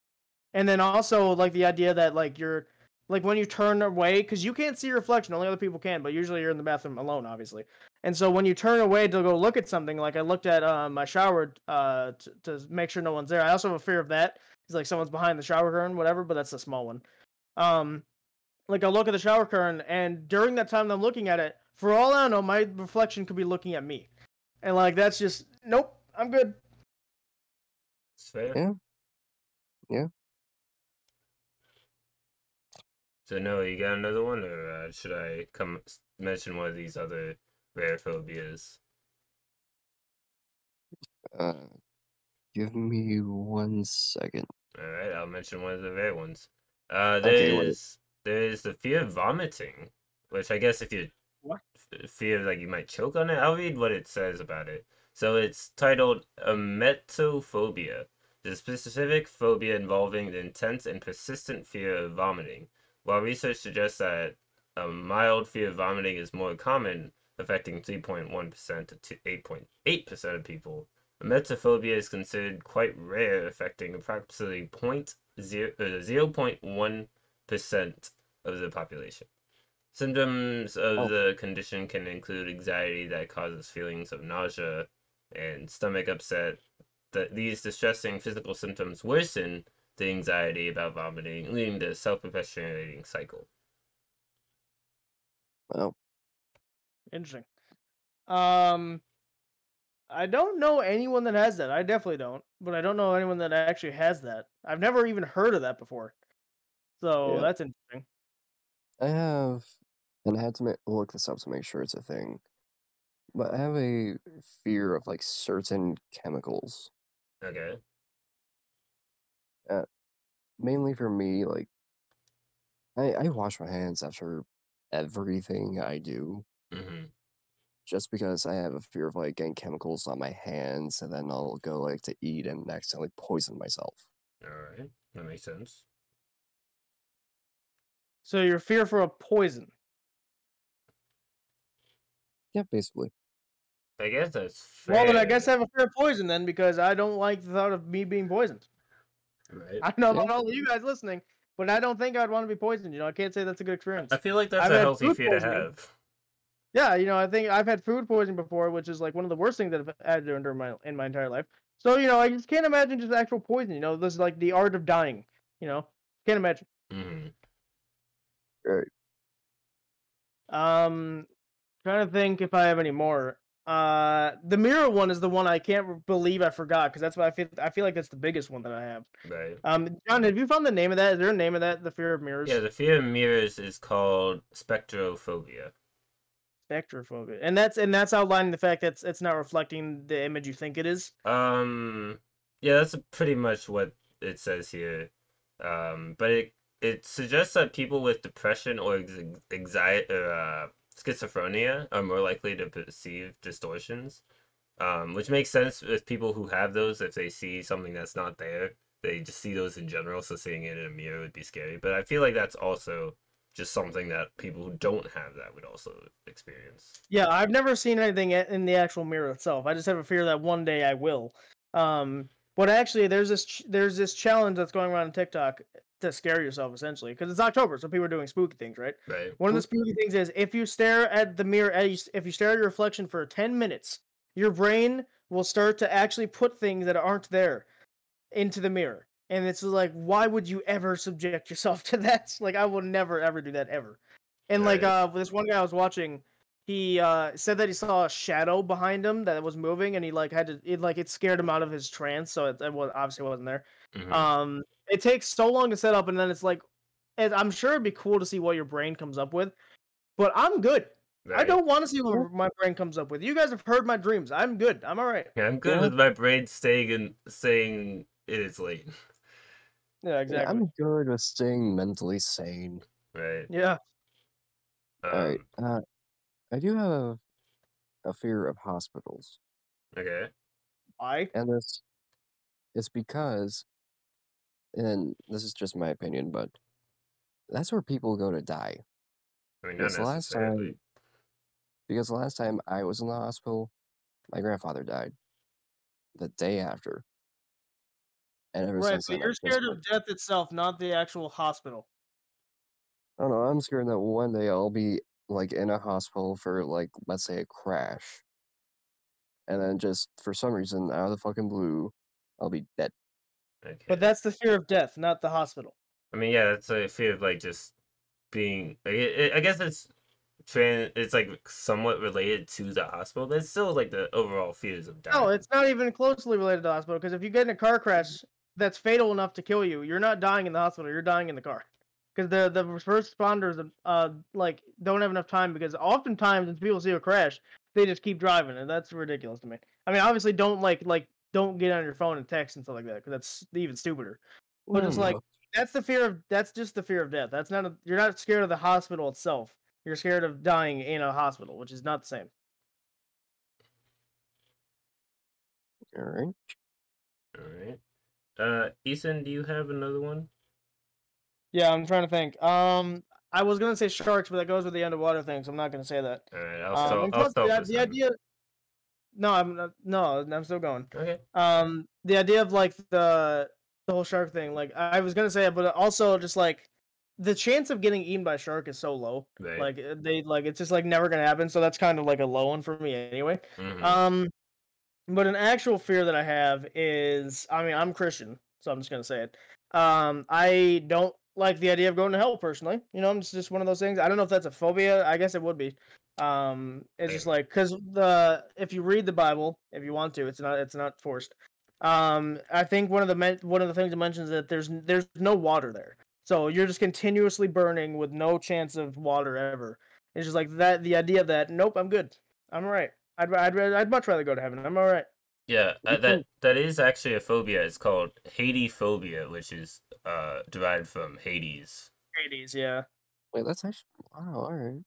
And then also like the idea that like you're like when you turn away because you can't see your reflection only other people can but usually you're in the bathroom alone obviously. And so when you turn away to go look at something like i looked at uh, my shower uh, t- to make sure no one's there. I also have a fear of that it's like someone's behind the shower curtain whatever but that's a small one. Um like i look at the shower curtain and during that time that i'm looking at it for all i know my reflection could be looking at me and like that's just nope i'm good It's fair. Yeah. Yeah. So, Noah, you got another one, or uh, should I come mention one of these other rare phobias? Uh, give me one second. All right, I'll mention one of the rare ones. Uh, Okay, what there's there's the fear of vomiting, which I guess if you What? like you might choke on it, I'll read what it says about it. So it's titled emetophobia, the specific phobia involving the intense and persistent fear of vomiting. While research suggests that a mild fear of vomiting is more common, affecting 3.1% to 8.8% of people, emetophobia is considered quite rare, affecting approximately 0.0, uh, 0.1% of the population. Symptoms of Oh. the condition can include anxiety that causes feelings of nausea and stomach upset. That these distressing physical symptoms worsen the anxiety about vomiting, leading to a self-perpetuating cycle. Well, Interesting. Um, I don't know anyone that has that. I definitely don't, but I don't know anyone that actually has that. I've never even heard of that before. So Yeah. that's interesting. I have, and I had to ma- look this up to make sure it's a thing. But I have a fear of like certain chemicals. Okay. Mainly for me, like I, I wash my hands after everything I do. hmm just because I have a fear of like getting chemicals on my hands and then I'll go like to eat and accidentally poison myself. All right, that makes sense. So you're fearful of poison. Yeah, basically. I guess that's fair. Well, then I guess I have a fear of poison then because I don't like the thought of me being poisoned. Right. I don't know Yeah. about all of you guys listening, but I don't think I'd want to be poisoned. You know, I can't say that's a good experience. I feel like that's I've a healthy food fear to have. Yeah, you know, I think I've had food poisoning before, which is like one of the worst things that I've had during my in my entire life. So you know, I just can't imagine just actual poison. You know, this is like the art of dying. You know, can't imagine. hmm Um, trying to think if I have any more. Uh, the mirror one is the one I can't believe I forgot because that's what I feel. I feel like that's the biggest one that I have. Right. Um, John, have you found the name of that? Is there a name of that? The fear of mirrors. Yeah, the fear of mirrors is called spectrophobia. Spectrophobia, and that's and that's outlining the fact that it's, it's not reflecting the image you think it is. Um, yeah, that's pretty much what it says here. Um, but it it suggests that people with depression or ex- anxiety or uh, schizophrenia are more likely to perceive distortions. Um, which makes sense with people who have those. If they see something that's not there, they just see those in general. So seeing it in a mirror would be scary. But I feel like that's also just something that people who don't have that would also experience. Yeah, I've never seen anything in the actual mirror itself. I just have a fear that one day I will. Um, but actually, there's this ch- there's this challenge that's going around on TikTok to scare yourself essentially because it's October, so people are doing spooky things, right? Right. One of the spooky things is if you stare at the mirror, if you stare at your reflection for 10 minutes, your brain will start to actually put things that aren't there into the mirror. And it's like, why would you ever subject yourself to that? Like, I will never, ever do that ever. And like, uh, this one guy I was watching, he uh said that he saw a shadow behind him that was moving, and he like had to, it like it scared him out of his trance. So it, it was obviously wasn't there. Mhm. Um, it takes so long to set up, and then it's like, and I'm sure it'd be cool to see what your brain comes up with, but I'm good. I don't want to see what my brain comes up with. You guys have heard my dreams. I'm good. I'm all right. Yeah, I'm good Yeah. with my brain staying and saying it is late. Yeah, Yeah, exactly. I'm good with staying mentally sane. Right. Yeah. Alright. Um, Uh, I do have a fear of hospitals. okay. I. And this it's because and this is just my opinion, but that's where people go to die. I mean, not Because last necessarily. time because the last time I was in the hospital, my grandfather died the day after. And ever Right, since but then, you're I've just scared been- of death itself, not the actual hospital. Oh, I don't know. I'm scared that one day I'll be like in a hospital for like let's say a crash, and then just for some reason out of the fucking blue, I'll be dead. Okay. But that's the fear of death, not the hospital. I mean, yeah, that's a fear of like just being. Like, it, it, I guess it's tran It's like somewhat related to the hospital, but it's still like the overall fears of dying. No, it's not even closely related to the hospital because if you get in a car crash that's fatal enough to kill you, you're not dying in the hospital. You're dying in the car. Because the the first responders uh like don't have enough time because oftentimes when people see a crash, they just keep driving and that's ridiculous to me. I mean, obviously don't like like don't get on your phone and text and stuff like that because that's even stupider. But it's like no. that's the fear of that's just the fear of death. That's not a, you're not scared of the hospital itself. You're scared of dying in a hospital, which is not the same. all right. All right. Uh, Ethan, do you have another one? Yeah, I'm trying to think. Um, I was gonna say sharks, but that goes with the underwater thing, so I'm not gonna say that. All right, I'll Um, stop. I'll stop the, the idea. No, I'm not, no, I'm still going. Okay. Um, the idea of like the the whole shark thing, like I was gonna say it, but also just like the chance of getting eaten by a shark is so low. Right. Like uh, they like it's just like never gonna happen. So that's kind of like a low one for me anyway. Mhm. Um, but an actual fear that I have is, I mean, I'm Christian, so I'm just gonna say it. Um, I don't like the idea of going to hell personally. You know, it's just one of those things. I don't know if that's a phobia. I guess it would be. Um, it's just like because the if you read the Bible, if you want to, it's not it's not forced. Um, I think one of the men- one of the things it mentions that there's there's no water there, so you're just continuously burning with no chance of water ever. It's just like that. The idea of that. Nope, I'm good. I'm all right. I'd I'd I'd much rather go to heaven. I'm all right. Yeah, uh, that that is actually a phobia. It's called Hadephobia, which is uh derived from Hades. Hades, yeah, Wait, that's actually wow. All right.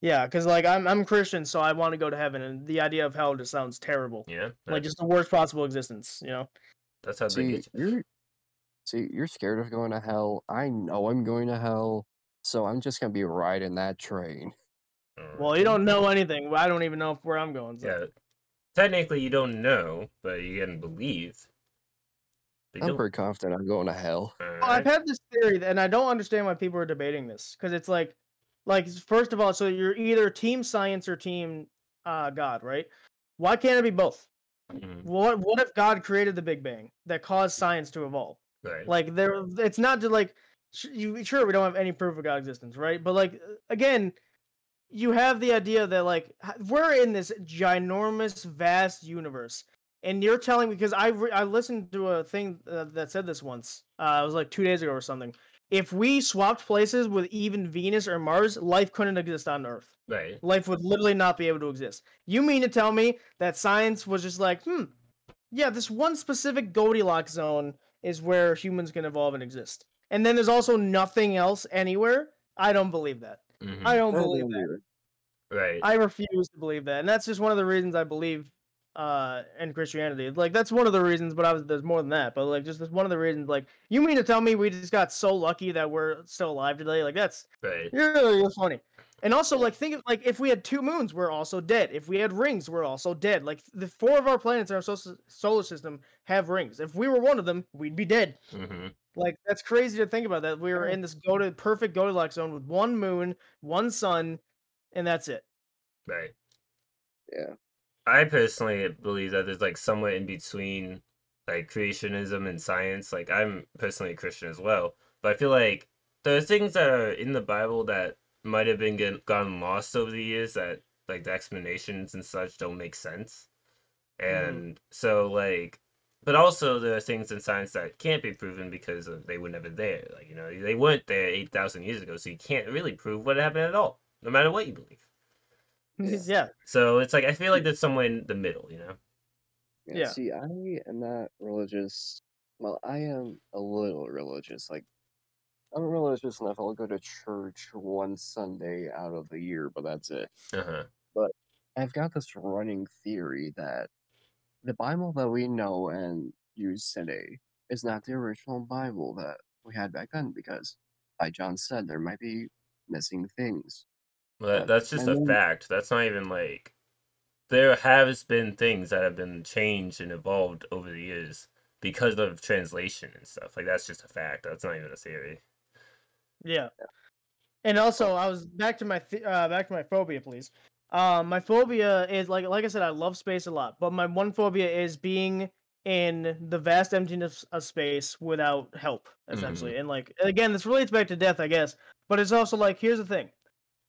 yeah. Because like I'm I'm Christian, so I want to go to heaven, and the idea of hell just sounds terrible. Yeah, Like just the worst possible existence. You know. that's how they See, get you. you're see, you're scared of going to hell. I know I'm going to hell, so I'm just gonna be riding that train. Well, you don't know anything. I don't even know where I'm going. So. Yeah, technically you don't know, but you can believe. But I'm you'll- pretty confident I'm going to hell. Well, I've had this theory, and I don't understand why people are debating this because it's like, like first of all, so you're either team science or team uh, God, right? Why can't it be both? Mhm. What What if God created the Big Bang that caused science to evolve? Right. Like there, it's not just like you. Sure, we don't have any proof of God's existence, right? But like uh, again, you have the idea that like we're in this ginormous, vast universe, and you're telling me because I re- I listened to a thing uh, that said this once. Uh, it was like two days ago or something. If we swapped places with even Venus or Mars, life couldn't exist on Earth. right. Life would literally not be able to exist. You mean to tell me that science was just like, hmm, yeah, this one specific Goldilocks zone is where humans can evolve and exist. And then there's also nothing else anywhere? I don't believe that. Mhm. I don't believe believe that. Right. I refuse to believe that. And that's just one of the reasons I believe uh in Christianity. Like that's one of the reasons, but I was there's more than that. But like just that's one of the reasons like you mean to tell me we just got so lucky that we're still alive today? Like that's right. you're, you're funny. And also, like, think of like if we had two moons, we're also dead. If we had rings, we're also dead. Like the four of our planets in our sol- solar system have rings. If we were one of them, we'd be dead. hmm Like that's crazy to think about. That we were in this go to perfect Goldilocks zone with one moon, one sun, and that's it. Right. Yeah. I personally believe that there's like somewhere in between like creationism and science. Like I'm personally a Christian as well, but I feel like there are things that are in the Bible that might have been get, gotten lost over the years that like the explanations and such don't make sense. Mhm. And so like but also there are things in science that can't be proven because of, they were never there. Like, you know, they weren't there 8,000 years ago, so you can't really prove what happened at all, no matter what you believe. Yeah. yeah. So it's like I feel like there's somewhere in the middle, you know. Yeah, Yeah. See, I am not religious. Well, I am a little religious. Like, I'm religious enough. I'll go to church one Sunday out of the year, but that's it. Uh huh. But I've got this running theory that the Bible that we know and use today is not the original Bible that we had back then because, like John said, there might be missing things. That's just a fact. That's not even like there has been things that have been changed and evolved over the years because of translation and stuff. Like that's just a fact. That's not even a theory. Yeah. And also, I was back to my th- uh, back to my phobia, please. Um, my phobia is like like I said, I love space a lot, but my one phobia is being in the vast emptiness of space without help, essentially. And like again, this relates back to death, I guess. But it's also like here's the thing.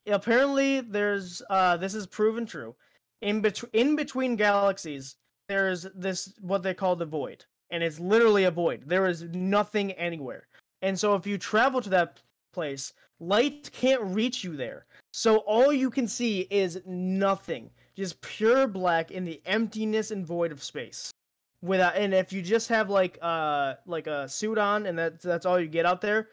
Apparently, there's uh, this is proven true. In between in between galaxies, there's this what they call the void, and it's literally a void. There is nothing anywhere. And so, if you travel to that place, light can't reach you there. So all you can see is nothing, just pure black in the emptiness and void of space. Without, and if you just have like uh like a suit on and that's that's all you get out there,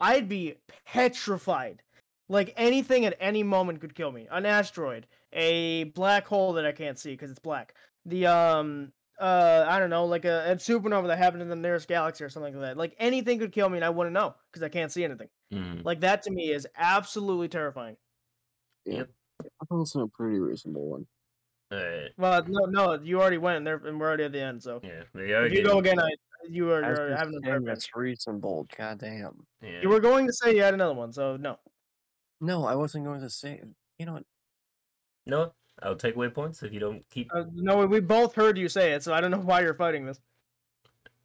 I'd be petrified. Like anything at any moment could kill me. An asteroid, a black hole that I can't see because it's black. The um uh I don't know, like a, a supernova that happened in the nearest galaxy or something like that. Like anything could kill me and I wouldn't know because I can't see anything. Mm. Like that to me is absolutely terrifying. Yeah. Yep. I thought it's a pretty reasonable one. Alright. Well, no, no, you already went and, there, and we're already at the end. So Yeah. We if you go again, I you are you're having a say, that's reasonable. Goddamn. yeah. You were going to say you had another one, so no. No, I wasn't going to say. You know what? No, I'll take away points if you don't keep. Uh, no, we both heard you say it, so I don't know why you're fighting this.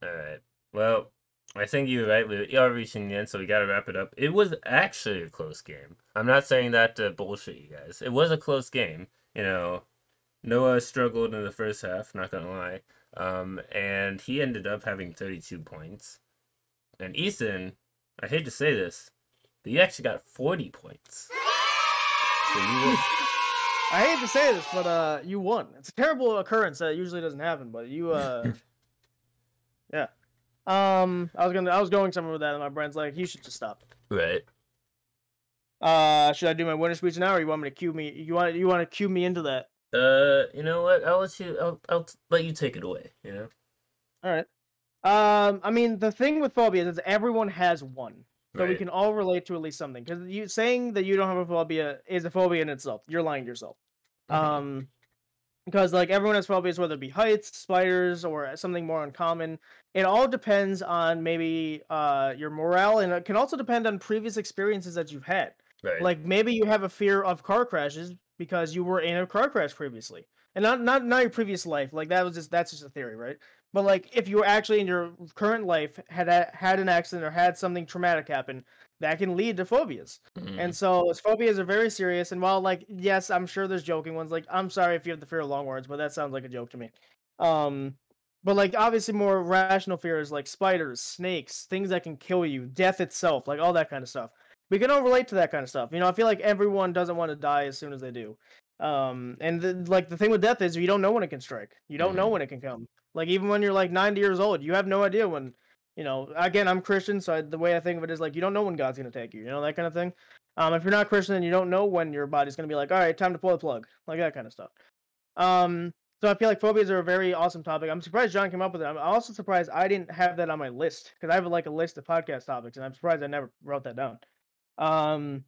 Alright. Well, I think you're right. We are reaching the end, so we gotta wrap it up. It was actually a close game. I'm not saying that to bullshit you guys. It was a close game. You know, Noah struggled in the first half, not gonna lie. Um, and he ended up having 32 points. And Ethan, I hate to say this, but he actually got 40 points. So you win. I hate to say this, but uh, you won. It's a terrible occurrence that usually doesn't happen, but you uh, yeah. Um, I was gonna, I was going somewhere with that, and my brain's like, you should just stop. Right. Uh, should I do my winner speech now, or you want me to cue me? You want, you want to cue me into that? Uh, you know what? I'll let you. I'll. I'll let you take it away. You know. All right. Um, I mean, the thing with phobias is everyone has one, so we can all relate to at least something. Because you saying that you don't have a phobia is a phobia in itself. You're lying to yourself. Mhm. Um, because like everyone has phobias, whether it be heights, spiders, or something more uncommon. It all depends on maybe uh your morale, and it can also depend on previous experiences that you've had. Right. Like maybe you have a fear of car crashes because you were in a car crash previously, and not not not your previous life. Like that was just that's just a theory, right? But like if you were actually in your current life had a, had an accident or had something traumatic happen, that can lead to phobias. Mhm. And so phobias are very serious. And while like yes, I'm sure there's joking ones. Like I'm sorry if you have the fear of long words, but that sounds like a joke to me. Um, but like obviously more rational fears like spiders, snakes, things that can kill you, death itself, like all that kind of stuff. We can all relate to that kind of stuff. You know, I feel like everyone doesn't want to die as soon as they do. Um, and the, like the thing with death is you don't know when it can strike. You don't know Mhm. when it can come. Like even when you're like 90 years old, you have no idea when. You know, again, I'm Christian, so I, the way I think of it is like you don't know when God's gonna take you. You know that kind of thing. Um, if you're not Christian, then you don't know when your body's gonna be like, all right, time to pull the plug, like that kind of stuff. Um, so I feel like phobias are a very awesome topic. I'm surprised John came up with it. I'm also surprised I didn't have that on my list because I have like a list of podcast topics, and I'm surprised I never wrote that down. Um,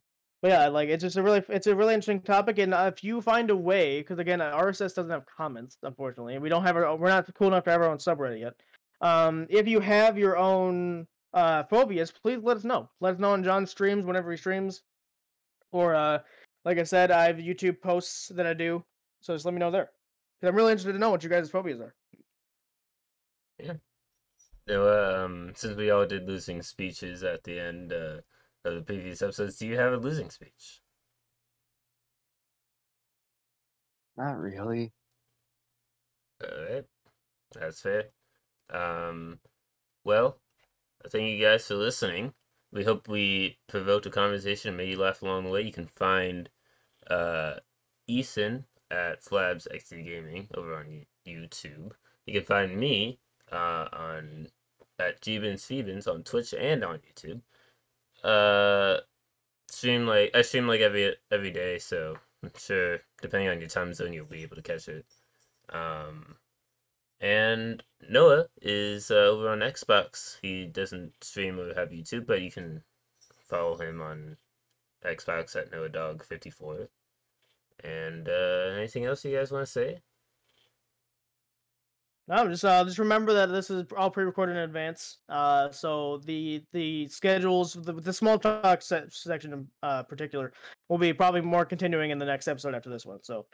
but yeah, like it's just a really it's a really interesting topic, and uh, if you find a way, because again, RSS doesn't have comments, unfortunately, we don't have our we're not cool enough to have our own subreddit yet. Um, if you have your own uh phobias, please let us know. Let us know on John's streams whenever he streams, or uh, like I said, I have YouTube posts that I do, so just let me know there. Because I'm really interested to know what you guys' phobias are. Yeah. So, um, since we all did losing speeches at the end uh, of the previous episodes, do you have a losing speech? Not really. Alright, that's fair. Um, well, thank you guys for listening. We hope we provoked a conversation and made you laugh along the way. You can find uh, Ethan at Flabs XD Gaming over on YouTube. You can find me uh, on at Jeebins Phoebins on Twitch and on YouTube. Uh, stream like I stream like every every day, so I'm sure depending on your time zone, you'll be able to catch it. Um, and Noah is uh, over on Xbox. He doesn't stream or have YouTube, but you can follow him on Xbox at NoahDog54. And uh, anything else you guys want to say? No, just uh, just remember that this is all pre-recorded in advance. Uh, so the the schedules, the, the small talk se- section in uh, particular, will be probably more continuing in the next episode after this one. So,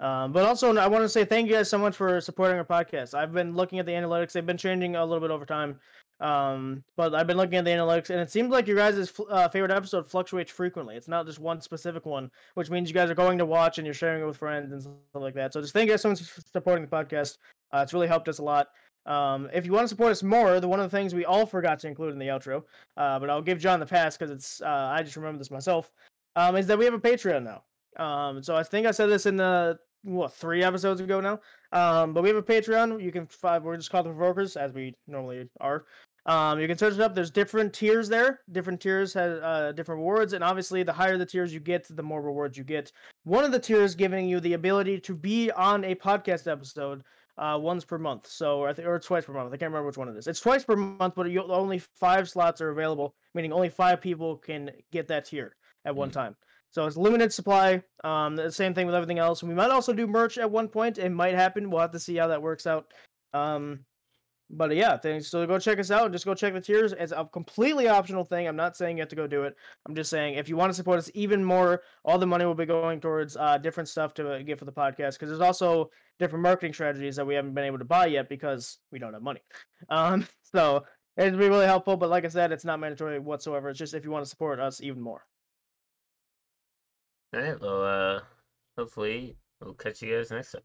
um, but also I want to say thank you guys so much for supporting our podcast. I've been looking at the analytics; they've been changing a little bit over time. Um, but I've been looking at the analytics, and it seems like your guys' fl- uh, favorite episode fluctuates frequently. It's not just one specific one, which means you guys are going to watch and you're sharing it with friends and stuff like that. So just thank you guys so much for supporting the podcast. Uh, it's really helped us a lot. Um, if you want to support us more, the one of the things we all forgot to include in the outro, uh, but I'll give John the pass because it's uh, I just remember this myself, um, is that we have a Patreon now. Um, so I think I said this in the what three episodes ago now. Um, but we have a Patreon. You can find we're just called the Provokers as we normally are. Um, you can search it up. There's different tiers there. Different tiers have uh, different rewards, and obviously, the higher the tiers you get, the more rewards you get. One of the tiers giving you the ability to be on a podcast episode uh, once per month. So, or, I think, or twice per month. I can't remember which one it is. It's twice per month, but you, only five slots are available, meaning only five people can get that tier at one Mm. time. So it's limited supply. Um, the same thing with everything else. We might also do merch at one point. It might happen. We'll have to see how that works out. Um, but yeah, thanks. So go check us out just go check the tiers. It's a completely optional thing. I'm not saying you have to go do it. I'm just saying if you want to support us even more, all the money will be going towards uh, different stuff to uh, get for the podcast. Because there's also different marketing strategies that we haven't been able to buy yet because we don't have money. Um, so it'd be really helpful. But like I said, it's not mandatory whatsoever. It's just if you want to support us even more. All right. Well, uh, hopefully we'll catch you guys next time.